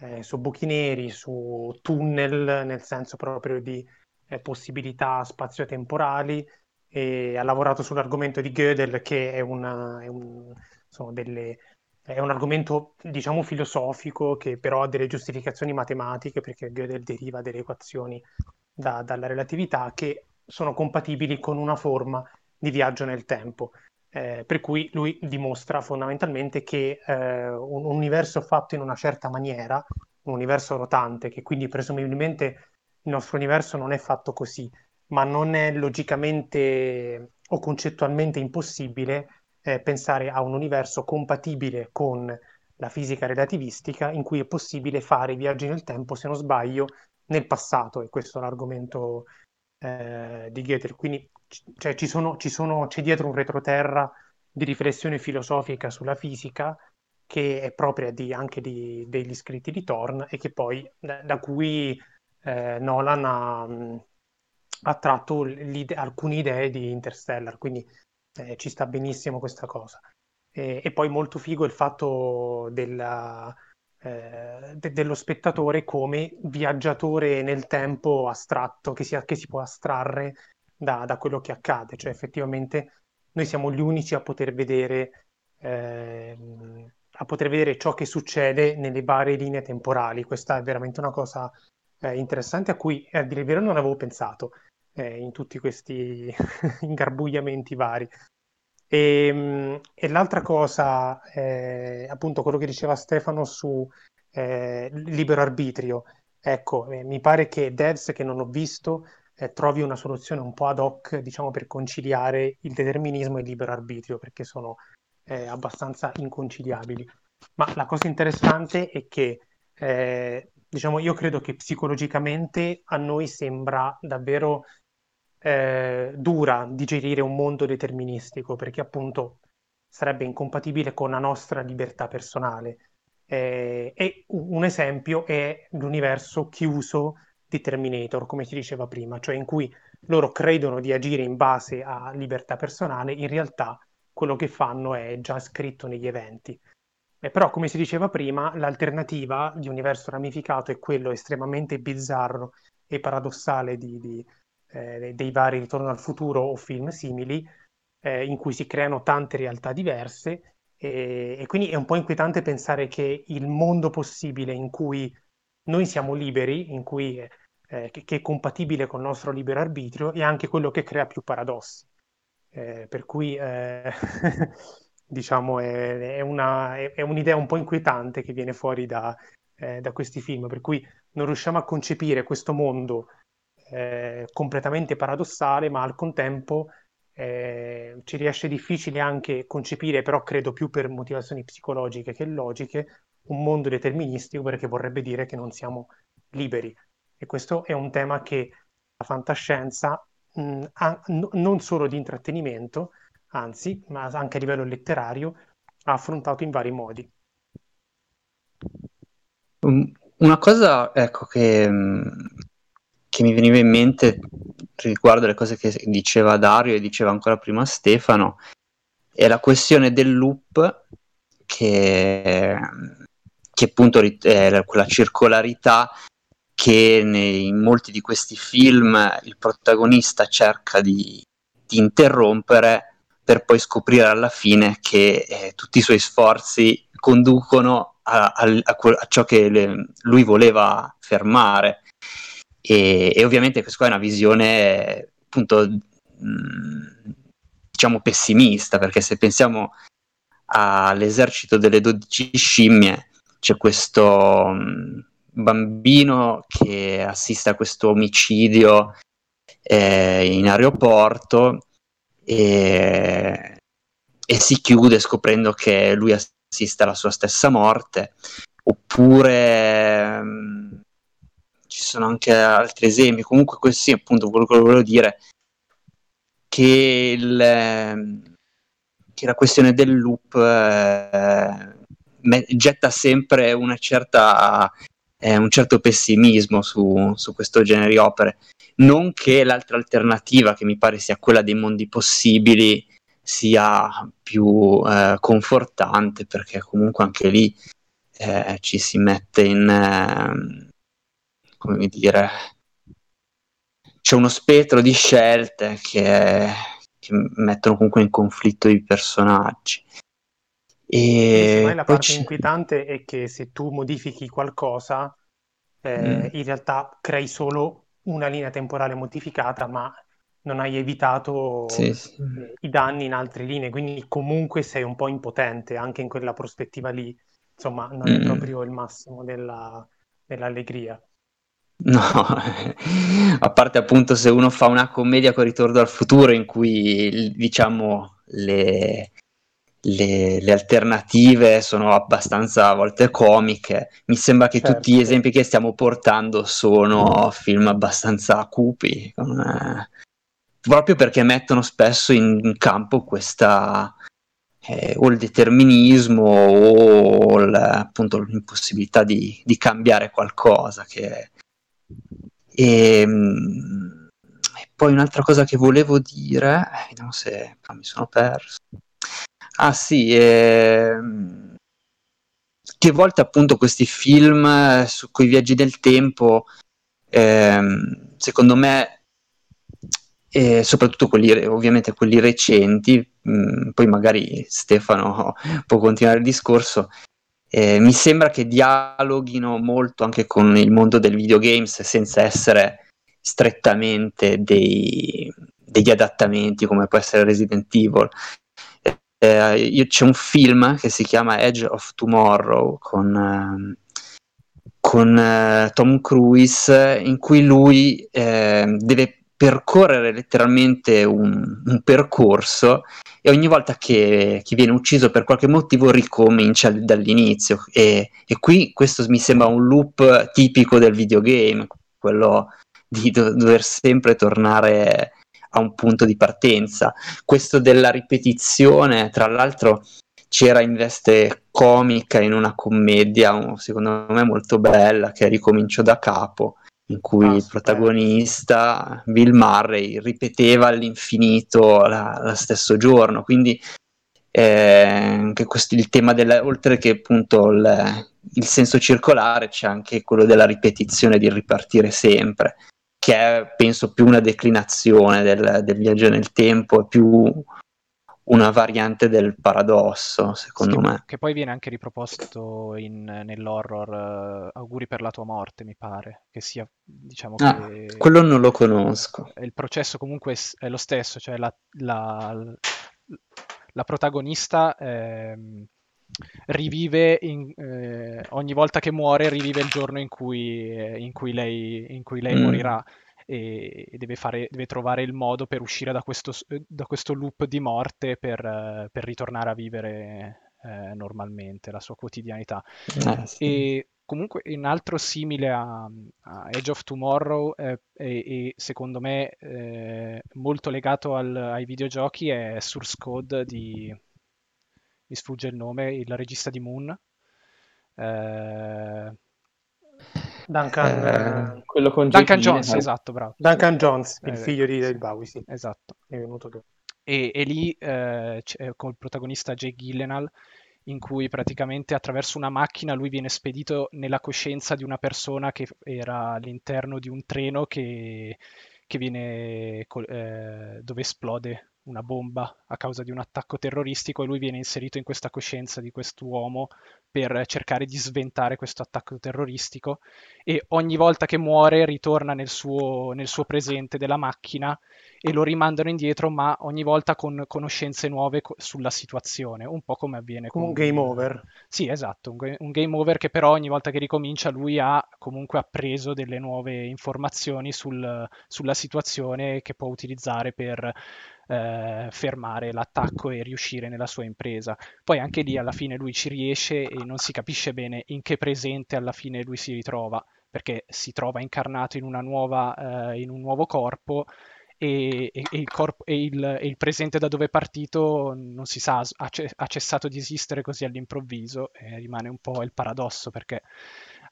eh, su buchi neri, su tunnel, nel senso proprio di eh, possibilità spazio-temporali, e ha lavorato sull'argomento di Gödel, che è, una, è, un, insomma, delle, è un argomento, diciamo, filosofico, che però ha delle giustificazioni matematiche, perché Gödel deriva delle equazioni da, dalla relatività che sono compatibili con una forma di viaggio nel tempo. Eh, per cui lui dimostra fondamentalmente che eh, un, universo fatto in una certa maniera, un universo rotante, che quindi presumibilmente il nostro universo non è fatto così, ma non è logicamente o concettualmente impossibile eh, pensare a un universo compatibile con la fisica relativistica in cui è possibile fare viaggi nel tempo, se non sbaglio, nel passato, e questo è l'argomento eh, di Goethe. Quindi cioè, ci sono, ci sono, c'è dietro un retroterra di riflessione filosofica sulla fisica che è propria di, anche di, degli scritti di Thorne e che poi da, da cui eh, Nolan ha, ha tratto alcune idee di Interstellar, quindi eh, ci sta benissimo questa cosa. E, e, poi molto figo il fatto della, eh, de- dello spettatore come viaggiatore nel tempo astratto che si, che si può astrarre da, da, quello che accade, cioè effettivamente noi siamo gli unici a poter vedere, eh, a poter vedere ciò che succede nelle varie linee temporali. Questa è veramente una cosa eh, interessante a cui, a dire il vero, non avevo pensato eh, in tutti questi ingarbugliamenti vari. E, ehm, e l'altra cosa, eh, appunto, quello che diceva Stefano su eh, libero arbitrio. Ecco, eh, mi pare che Devs, che non ho visto, eh, trovi una soluzione un po' ad hoc, diciamo, per conciliare il determinismo e il libero arbitrio, perché sono eh, abbastanza inconciliabili. Ma la cosa interessante è che, eh, diciamo, io credo che psicologicamente a noi sembra davvero eh, dura digerire un mondo deterministico perché appunto sarebbe incompatibile con la nostra libertà personale. Eh, e un esempio è l'universo chiuso di Terminator, come si diceva prima, cioè in cui loro credono di agire in base a libertà personale, in realtà quello che fanno è già scritto negli eventi. Eh, però, come si diceva prima, l'alternativa di universo ramificato è quello estremamente bizzarro e paradossale di, di, eh, dei vari Ritorno al futuro o film simili, eh, in cui si creano tante realtà diverse e, e, quindi è un po' inquietante pensare che il mondo possibile in cui noi siamo liberi, in cui, eh, che, che, è compatibile con il nostro libero arbitrio, è anche quello che crea più paradossi. Eh, per cui eh, diciamo è, è, una, è, un'idea un po' inquietante che viene fuori da, eh, da questi film, per cui non riusciamo a concepire questo mondo completamente paradossale, ma al contempo eh, ci riesce difficile anche concepire, però credo più per motivazioni psicologiche che logiche, un mondo deterministico perché vorrebbe dire che non siamo liberi. E questo è un tema che la fantascienza mh, ha, n- non solo di intrattenimento, anzi, ma anche a livello letterario, ha affrontato in vari modi. Una cosa ecco, che, che mi veniva in mente riguardo alle cose che diceva Dario e diceva ancora prima Stefano è la questione del loop che, che appunto è quella circolarità che nei, in molti di questi film il protagonista cerca di, di interrompere per poi scoprire alla fine che eh, tutti i suoi sforzi conducono a, a, a, a ciò che le, lui voleva fermare e, e ovviamente questa qua è una visione appunto mh, diciamo pessimista perché se pensiamo all'esercito delle 12 scimmie c'è questo mh, bambino che assiste a questo omicidio eh, in aeroporto e, e, si chiude scoprendo che lui assiste alla sua stessa morte oppure mh, ci sono anche altri esempi. Comunque, questo sì, appunto, quello che volevo dire che, il, ehm, che la questione del loop eh, getta sempre una certa, eh, un certo pessimismo su, su questo genere di opere. Non che l'altra alternativa, che mi pare sia quella dei mondi possibili, sia più eh, confortante, perché comunque anche lì eh, ci si mette in, eh, come dire, c'è uno spettro di scelte che, che mettono comunque in conflitto i personaggi. E la parte c'è... inquietante è che se tu modifichi qualcosa, eh, mm. in realtà crei solo una linea temporale modificata, ma non hai evitato sì, sì. i danni in altre linee, quindi comunque sei un po' impotente anche in quella prospettiva lì. Insomma, non mm. è proprio il massimo della, dell'allegria. No, a parte appunto se uno fa una commedia con Ritorno al futuro in cui diciamo le, le, le, alternative sono abbastanza a volte comiche. Mi sembra che certo. tutti gli esempi che stiamo portando sono film abbastanza cupi, con, proprio perché mettono spesso in campo questa eh, o il determinismo o appunto l'impossibilità di, di, cambiare qualcosa. Che... E, ehm, e, poi un'altra cosa che volevo dire, eh, vediamo se mi sono perso. Ah sì, eh, che volte appunto questi film eh, su quei viaggi del tempo, eh, secondo me, eh, soprattutto quelli, ovviamente quelli recenti, mh, mm, poi magari Stefano può continuare il discorso, eh, mi sembra che dialoghino molto anche con il mondo del videogames senza essere strettamente dei, degli adattamenti come può essere Resident Evil. Eh, io, c'è un film che si chiama Edge of Tomorrow con, eh, con Tom Cruise in cui lui ehm, deve percorrere letteralmente un, un, percorso e ogni volta che, che, viene ucciso per qualche motivo ricomincia dall'inizio e, e, qui questo mi sembra un loop tipico del videogame quello di do- dover sempre tornare a un punto di partenza. Questo della ripetizione, tra l'altro, c'era in veste comica in una commedia, secondo me molto bella, che ricomincio da capo, in cui ah, il protagonista, Bill Murray, ripeteva all'infinito la, la stesso giorno. Quindi eh, anche questo, il tema del, oltre che appunto il, il senso circolare, c'è anche quello della ripetizione, di ripartire sempre che è penso più una declinazione del, del viaggio nel tempo, è più una variante del paradosso, secondo sì, me. Che poi viene anche riproposto in, nell'horror uh, Auguri per la tua morte, mi pare, che sia, diciamo ah, che... Quello non lo conosco. Il processo comunque è lo stesso, cioè la, la, la protagonista eh, rivive in, eh, ogni volta che muore rivive il giorno in cui, eh, in cui lei, in cui lei mm. morirà e, e deve, fare, deve, trovare il modo per uscire da questo, da questo loop di morte per, uh, per ritornare a vivere uh, normalmente la sua quotidianità. Eh, sì. E comunque un altro simile a, a Edge of Tomorrow eh, e, e, secondo me eh, molto legato al, ai videogiochi è Source Code di mi sfugge il nome, il regista di Moon. Eh... Duncan, eh, quello con Duncan Jones, eh. esatto, bravo. Duncan Jones, il eh, figlio di David Bowie, sì. Esatto. È venuto tu. E, e lì eh, c'è con il protagonista Jake Gyllenhaal in cui praticamente attraverso una macchina lui viene spedito nella coscienza di una persona che era all'interno di un treno che, che viene, eh, dove esplode una bomba a causa di un attacco terroristico e lui viene inserito in questa coscienza di quest'uomo per cercare di sventare questo attacco terroristico e ogni volta che muore ritorna nel suo, nel suo presente della macchina e lo rimandano indietro ma ogni volta con conoscenze nuove co- sulla situazione, un po' come avviene con... Un game over. Sì, esatto, un, un game over che però ogni volta che ricomincia lui ha comunque appreso delle nuove informazioni sul, sulla situazione che può utilizzare per eh, fermare l'attacco e riuscire nella sua impresa. Poi anche lì alla fine lui ci riesce e non si capisce bene in che presente alla fine lui si ritrova, perché si trova incarnato in, nuova, eh, in un nuovo corpo e, e, il corpo, il, e, il presente da dove è partito non si sa, ha, ha cessato di esistere così all'improvviso rimane un po' il paradosso perché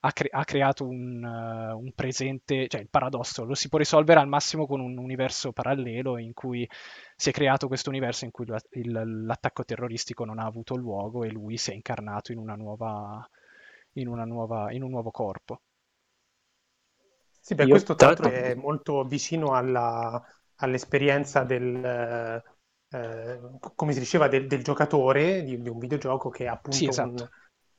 ha, cre- ha creato un, uh, un, presente, cioè il paradosso lo si può risolvere al massimo con un universo parallelo in cui si è creato questo universo in cui il, l'attacco terroristico non ha avuto luogo e lui si è incarnato in una nuova, in, nuova, in un nuovo corpo. Sì, beh, questo tra l'altro è molto vicino alla, all'esperienza del, eh, come si diceva, del, del giocatore di, di, un videogioco che è appunto sì, esatto. un,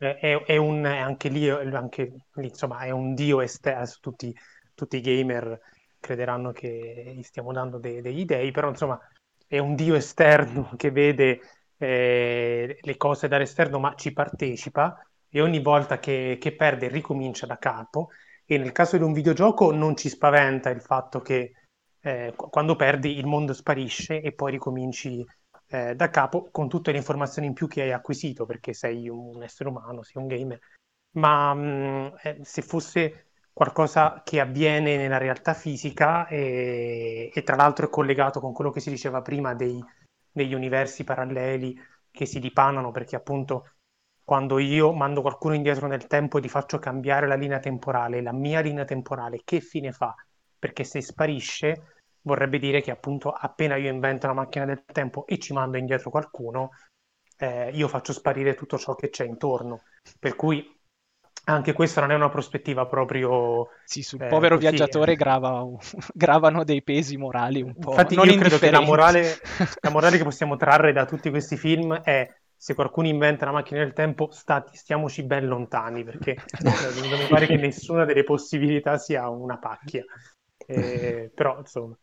è, è, un, anche lì, anche lì, insomma, è un dio esterno, tutti, tutti i gamer crederanno che gli stiamo dando de, degli dei, però insomma è un dio esterno che vede eh, le cose dall'esterno ma ci partecipa e ogni volta che, che perde ricomincia da capo e nel caso di un videogioco non ci spaventa il fatto che eh, quando perdi il mondo sparisce e poi ricominci eh, da capo con tutte le informazioni in più che hai acquisito perché sei un essere umano, sei un gamer. Ma mh, mm, eh, se fosse qualcosa che avviene nella realtà fisica e, e, tra l'altro è collegato con quello che si diceva prima dei, degli universi paralleli che si dipanano perché appunto quando io mando qualcuno indietro nel tempo e gli faccio cambiare la linea temporale, la mia linea temporale, che fine fa? Perché se sparisce vorrebbe dire che appunto appena io invento una macchina del tempo e ci mando indietro qualcuno, eh, io faccio sparire tutto ciò che c'è intorno. Per cui anche questa non è una prospettiva proprio... Sì, sul eh, povero così, viaggiatore eh. grava, gravano dei pesi morali un po'. Infatti io credo che la morale, la morale che possiamo trarre da tutti questi film è se qualcuno inventa una macchina del tempo, stati, stiamoci ben lontani, perché eh, mi pare che nessuna delle possibilità sia una pacchia. Eh, però, insomma...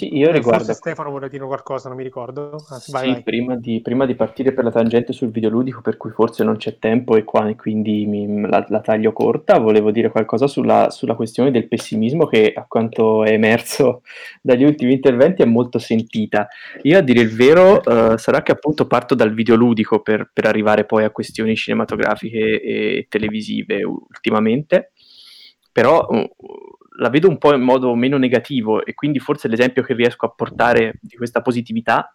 Sì, io riguardo... Forse Stefano vuole dire qualcosa, non mi ricordo. Ah, sì, vai, vai. Prima, di, prima, di, partire per la tangente sul videoludico, per cui forse non c'è tempo e qua quindi mi, la, la, taglio corta, volevo dire qualcosa sulla, sulla, questione del pessimismo che a quanto è emerso dagli ultimi interventi è molto sentita. Io a dire il vero uh, sarà che appunto parto dal videoludico per, per arrivare poi a questioni cinematografiche e televisive ultimamente, però... La vedo un po' in modo meno negativo e quindi forse l'esempio che riesco a portare di questa positività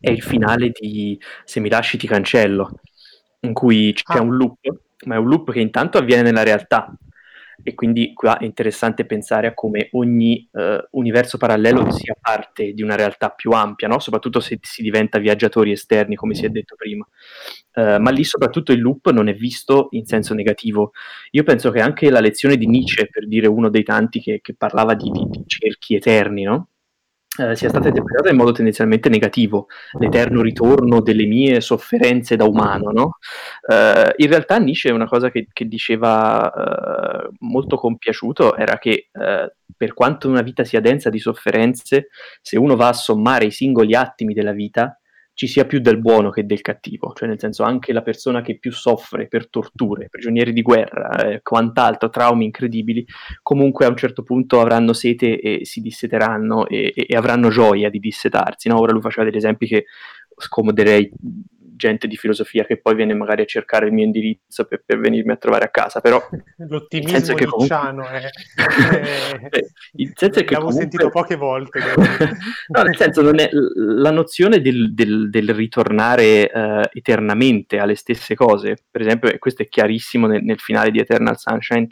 è il finale di Se mi lasci ti cancello, in cui c'è ah. un loop, ma è un loop che intanto avviene nella realtà, e quindi qua è interessante pensare a come ogni eh, universo parallelo sia parte di una realtà più ampia, no? soprattutto se si diventa viaggiatori esterni, come si è detto prima. Uh, ma lì soprattutto il loop non è visto in senso negativo. Io penso che anche la lezione di Nietzsche, per dire uno dei tanti che, che parlava di, di, di cerchi eterni, no? Eh, sia stata interpretata in modo tendenzialmente negativo, l'eterno ritorno delle mie sofferenze da umano. No? Eh, in realtà Nietzsche una cosa che, che diceva eh, molto compiaciuto era che eh, per quanto una vita sia densa di sofferenze, se uno va a sommare i singoli attimi della vita, ci sia più del buono che del cattivo, cioè nel senso anche la persona che più soffre per torture, prigionieri di guerra, eh, quant'altro, traumi incredibili, comunque a un certo punto avranno sete e si disseteranno e, e, e avranno gioia di dissetarsi. No? Ora lui faceva degli esempi che scomoderei gente di filosofia che poi viene magari a cercare il mio indirizzo per, per venirmi a trovare a casa, però l'ottimismo che comunque... è, è... il senso è che l'avevo comunque... sentito poche volte. no, nel senso non è la nozione del, del, del ritornare uh, eternamente alle stesse cose, per esempio, e questo è chiarissimo nel, nel finale di Eternal Sunshine,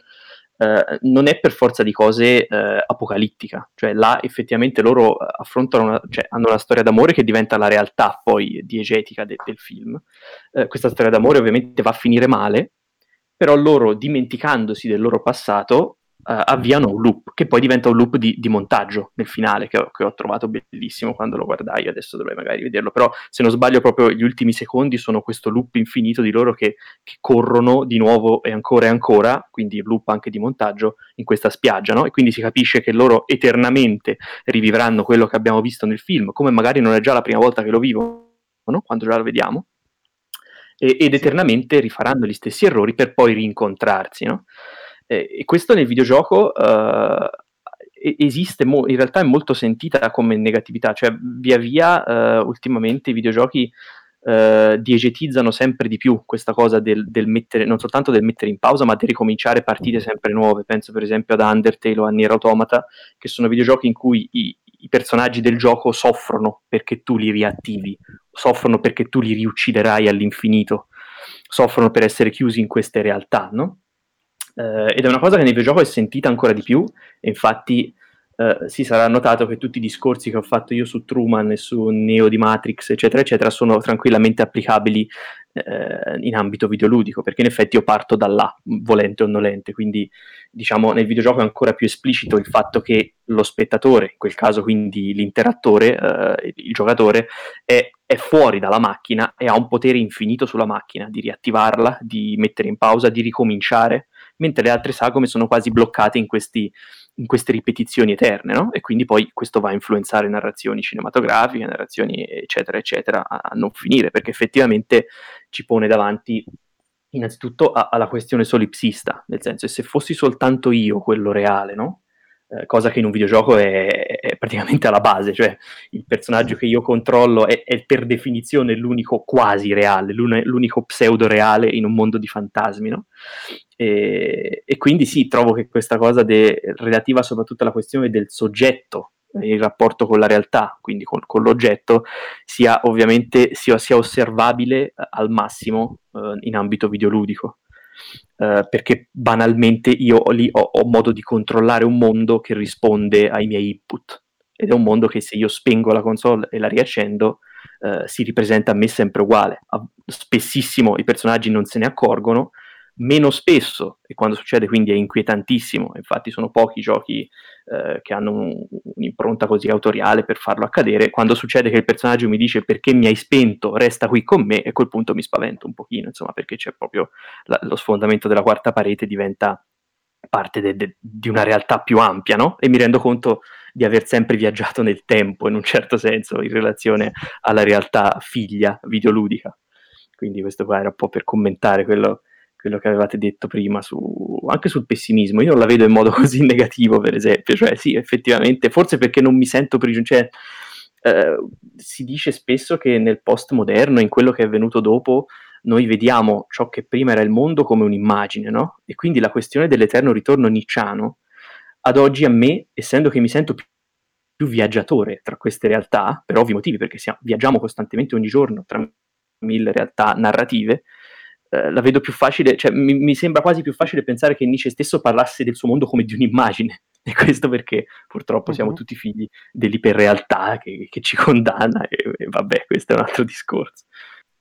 Uh, non è per forza di cose uh, apocalittica, cioè là effettivamente loro affrontano, una, cioè, hanno una storia d'amore che diventa la realtà poi diegetica de- del film. Uh, questa storia d'amore ovviamente va a finire male, però loro dimenticandosi del loro passato avviano un loop, che poi diventa un loop di, di montaggio nel finale, che ho, che ho, trovato bellissimo quando lo guardai, adesso dovrei magari vederlo, però se non sbaglio proprio gli ultimi secondi sono questo loop infinito di loro che, che corrono di nuovo e ancora e ancora, quindi loop anche di montaggio, in questa spiaggia, no? E quindi si capisce che loro eternamente rivivranno quello che abbiamo visto nel film, come magari non è già la prima volta che lo vivono, no? quando già lo vediamo, ed eternamente rifaranno gli stessi errori per poi rincontrarsi, no? Eh, e questo nel videogioco uh, esiste, mo- in realtà è molto sentita come negatività, cioè via via uh, ultimamente i videogiochi uh, diegetizzano sempre di più questa cosa del, del, mettere, non soltanto del mettere in pausa, ma di ricominciare partite sempre nuove. Penso per esempio ad Undertale o a Nier Automata, che sono videogiochi in cui i, i personaggi del gioco soffrono perché tu li riattivi, soffrono perché tu li riucciderai all'infinito, soffrono per essere chiusi in queste realtà, no? Uh, ed è una cosa che nel videogioco è sentita ancora di più, infatti Uh, si sarà notato che tutti i discorsi che ho fatto io su Truman e su Neo di Matrix, eccetera, eccetera, sono tranquillamente applicabili uh, in ambito videoludico, perché in effetti io parto da là, volente o nolente, quindi diciamo nel videogioco è ancora più esplicito il fatto che lo spettatore, in quel caso quindi l'interattore, uh, il giocatore, è, è fuori dalla macchina e ha un potere infinito sulla macchina, di riattivarla, di mettere in pausa, di ricominciare, mentre le altre sagome sono quasi bloccate in questi in queste ripetizioni eterne, no? E quindi poi questo va a influenzare narrazioni cinematografiche, narrazioni eccetera, eccetera, a, a non finire, perché effettivamente ci pone davanti innanzitutto alla questione solipsista, nel senso, se fossi soltanto io quello reale, no? Eh, cosa che in un videogioco è, è, praticamente alla base, cioè il personaggio che io controllo è, è per definizione l'unico quasi reale, l'unico pseudo reale in un mondo di fantasmi, no? E, e quindi sì, trovo che questa cosa de, relativa soprattutto alla questione del soggetto il rapporto con la realtà, quindi con, con l'oggetto, sia ovviamente sia, sia osservabile al massimo eh, in ambito videoludico. Uh, perché banalmente io lì ho, ho, modo di controllare un mondo che risponde ai miei input ed è un mondo che se io spengo la console e la riaccendo uh, si ripresenta a me sempre uguale. spessissimo i personaggi non se ne accorgono, meno spesso, e quando succede quindi è inquietantissimo, infatti sono pochi i giochi eh, che hanno un, un'impronta così autoriale per farlo accadere, quando succede che il personaggio mi dice perché mi hai spento, resta qui con me, e a quel punto mi spavento un pochino, insomma, perché c'è proprio la, lo sfondamento della quarta parete diventa parte de, de, di una realtà più ampia, no? E mi rendo conto di aver sempre viaggiato nel tempo, in un certo senso, in relazione alla realtà figlia videoludica. Quindi questo qua era un po' per commentare quello quello che avevate detto prima su, anche sul pessimismo. Io non la vedo in modo così negativo, per esempio. Cioè, sì, effettivamente, forse perché non mi sento prigioniero. Cioè, eh, si dice spesso che nel postmoderno, in quello che è venuto dopo, noi vediamo ciò che prima era il mondo come un'immagine, no? E quindi la questione dell'eterno ritorno nicciano, ad oggi a me, essendo che mi sento più, viaggiatore tra queste realtà, per ovvi motivi, perché siamo, viaggiamo costantemente ogni giorno tra mille realtà narrative, la vedo più facile, cioè mi, mi, sembra quasi più facile pensare che Nietzsche stesso parlasse del suo mondo come di un'immagine. E questo perché purtroppo uh-huh. siamo tutti figli dell'iperrealtà che, che ci condanna e, e, vabbè, questo è un altro discorso.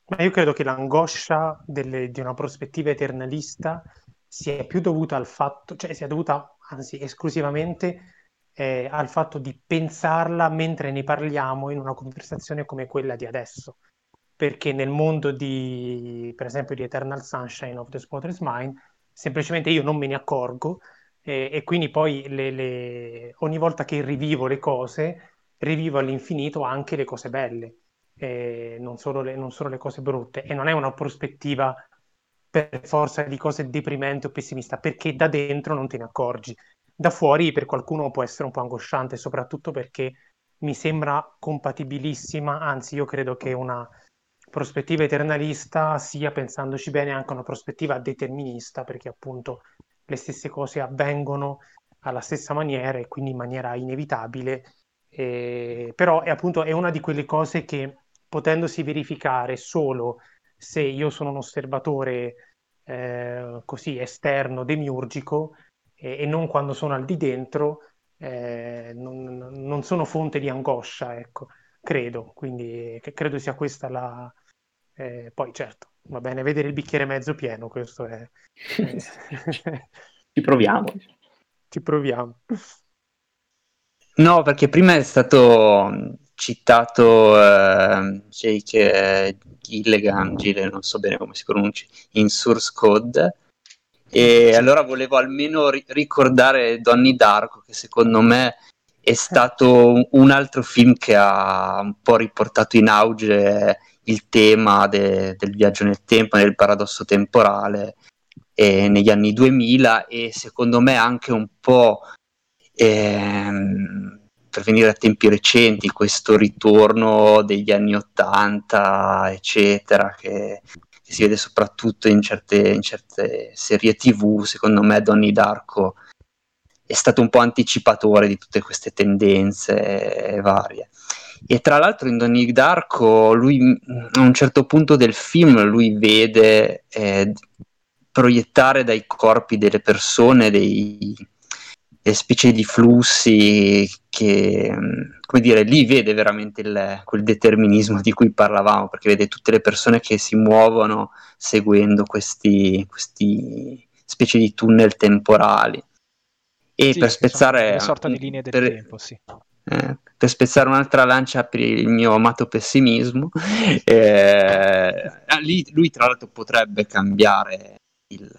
Ma io credo che l'angoscia delle, di una prospettiva eternalista sia più dovuta al fatto, cioè sia dovuta anzi esclusivamente eh, al fatto di pensarla mentre ne parliamo in una conversazione come quella di adesso perché nel mondo di, per esempio, di Eternal Sunshine of the Spotless Mind, semplicemente io non me ne accorgo e, e quindi poi le, le... ogni volta che rivivo le cose, rivivo all'infinito anche le cose belle, e non, solo le, non solo le cose brutte. E non è una prospettiva per forza di cose deprimente o pessimista, perché da dentro non te ne accorgi. Da fuori per qualcuno può essere un po' angosciante, soprattutto perché mi sembra compatibilissima, anzi io credo che una prospettiva eternalista sia, pensandoci bene, anche una prospettiva determinista, perché appunto le stesse cose avvengono alla stessa maniera e quindi in maniera inevitabile. Eh, però è appunto è una di quelle cose che potendosi verificare solo se io sono un osservatore eh, così esterno, demiurgico, eh, e non quando sono al di dentro, eh, non, non, sono fonte di angoscia, ecco, credo. Quindi credo sia questa la, eh, poi certo, va bene vedere il bicchiere mezzo pieno, questo è... Ci proviamo. Ci proviamo. No, perché prima è stato citato uh, Jake Gilligan, Gilligan, non so bene come si pronuncia, in Source Code, e allora volevo almeno ri- ricordare Donnie Darko, che secondo me è stato un altro film che ha un po' riportato in auge il tema de- del viaggio nel tempo, nel paradosso temporale eh, negli anni 2000 e secondo me anche un po' ehm, per venire a tempi recenti questo ritorno degli anni 80 eccetera che, che si vede soprattutto in certe, in certe serie tv secondo me Donnie Darko è stato un po' anticipatore di tutte queste tendenze varie e tra l'altro in Donnie Darko lui a un certo punto del film lui vede eh, proiettare dai corpi delle persone dei, delle specie di flussi che, come dire, lì vede veramente il, quel determinismo di cui parlavamo, perché vede tutte le persone che si muovono seguendo questi, questi specie di tunnel temporali. E sì, per spezzare... Una sorta di linee del per, tempo, sì. Eh, per spezzare un'altra lancia per il mio amato pessimismo, eh, lì, lui tra l'altro potrebbe cambiare il,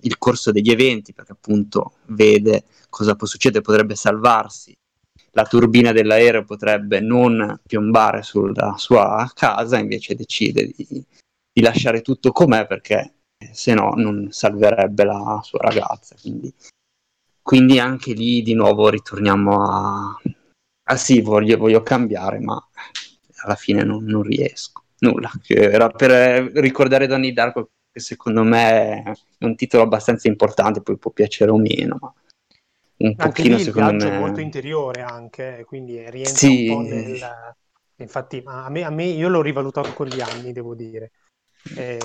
il corso degli eventi perché appunto vede cosa può succedere, potrebbe salvarsi. La turbina dell'aereo potrebbe non piombare sulla sua casa, invece decide di, di lasciare tutto com'è perché se no non salverebbe la sua ragazza. Quindi, quindi anche lì di nuovo ritorniamo a... Ah sì, voglio, voglio cambiare, ma alla fine non, non riesco. Nulla, era per ricordare Donnie Darko che secondo me è un titolo abbastanza importante, poi può piacere o meno, ma un anche pochino secondo me... è molto interiore anche, quindi rientra sì. un po' nel... Infatti, a me, a me, io l'ho rivalutato con gli anni, devo dire. Eh.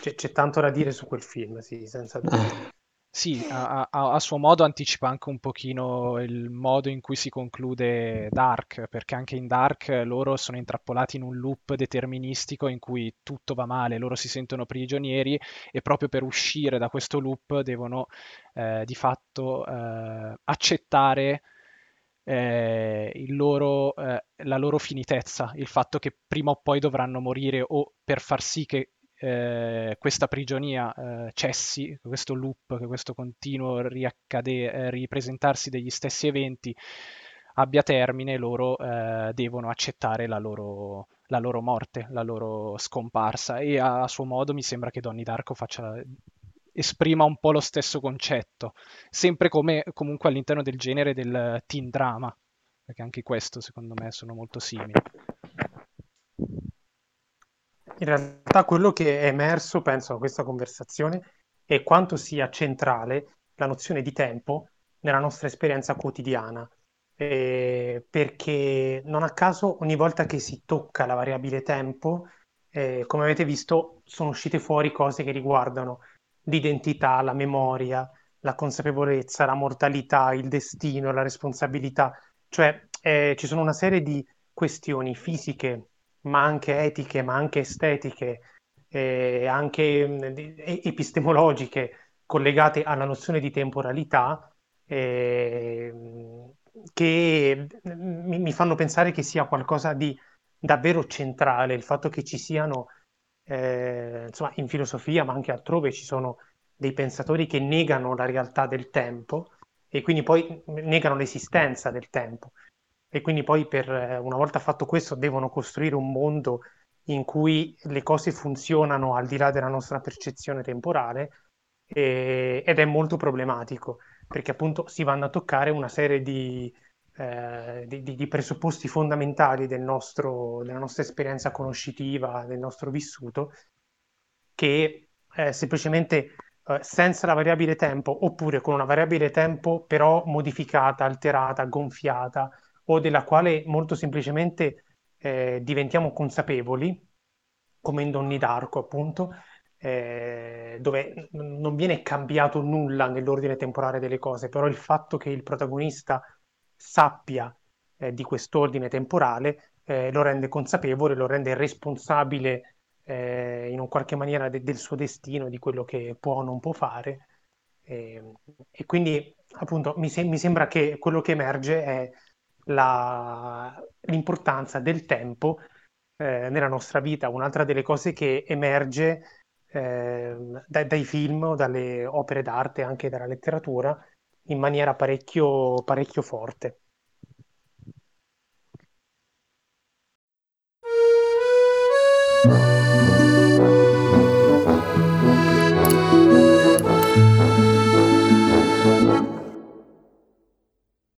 C'è, c'è, tanto da dire su quel film, sì, senza dubbio. Eh. Sì, a, a, a, suo modo anticipa anche un pochino il modo in cui si conclude Dark, perché anche in Dark loro sono intrappolati in un loop deterministico in cui tutto va male, loro si sentono prigionieri e proprio per uscire da questo loop devono eh, di fatto eh, accettare eh, loro, eh, la loro finitezza, il fatto che prima o poi dovranno morire o per far sì che eh, questa prigionia eh, cessi, questo loop, questo continuo riaccade, eh, ripresentarsi degli stessi eventi abbia termine, loro eh, devono accettare la loro, la loro, morte, la loro scomparsa e a, a suo modo mi sembra che Donnie Darko faccia esprima un po' lo stesso concetto, sempre come comunque all'interno del genere del teen drama, perché anche questo secondo me sono molto simili. In realtà quello che è emerso, penso, da questa conversazione è quanto sia centrale la nozione di tempo nella nostra esperienza quotidiana. Eh, perché non a caso ogni volta che si tocca la variabile tempo, eh, come avete visto, sono uscite fuori cose che riguardano l'identità, la memoria, la consapevolezza, la mortalità, il destino, la responsabilità. Cioè eh, ci sono una serie di questioni fisiche ma anche etiche, ma anche estetiche, eh, anche mh, epistemologiche collegate alla nozione di temporalità, eh, che mi, mi, fanno pensare che sia qualcosa di davvero centrale, il fatto che ci siano, eh, insomma, in filosofia, ma anche altrove, ci sono dei pensatori che negano la realtà del tempo e quindi poi negano l'esistenza del tempo e quindi poi per, eh, una volta fatto questo devono costruire un mondo in cui le cose funzionano al di là della nostra percezione temporale e, ed è molto problematico perché appunto si vanno a toccare una serie di, eh, di, di presupposti fondamentali del nostro, della nostra esperienza conoscitiva, del nostro vissuto, che eh, semplicemente eh, senza la variabile tempo oppure con una variabile tempo però modificata, alterata, gonfiata, o della quale molto semplicemente eh, diventiamo consapevoli, come in Donnie Darko appunto, eh, dove non viene cambiato nulla nell'ordine temporale delle cose, però il fatto che il protagonista sappia eh, di quest'ordine temporale eh, lo rende consapevole, lo rende responsabile eh, in un qualche maniera de- del suo destino, di quello che può o non può fare. Ehm, e quindi appunto mi, se- mi, sembra che quello che emerge è la, l'importanza del tempo eh, nella nostra vita. Un'altra delle cose che emerge eh, dai, dai film dalle opere d'arte, anche dalla letteratura, in maniera parecchio, parecchio forte.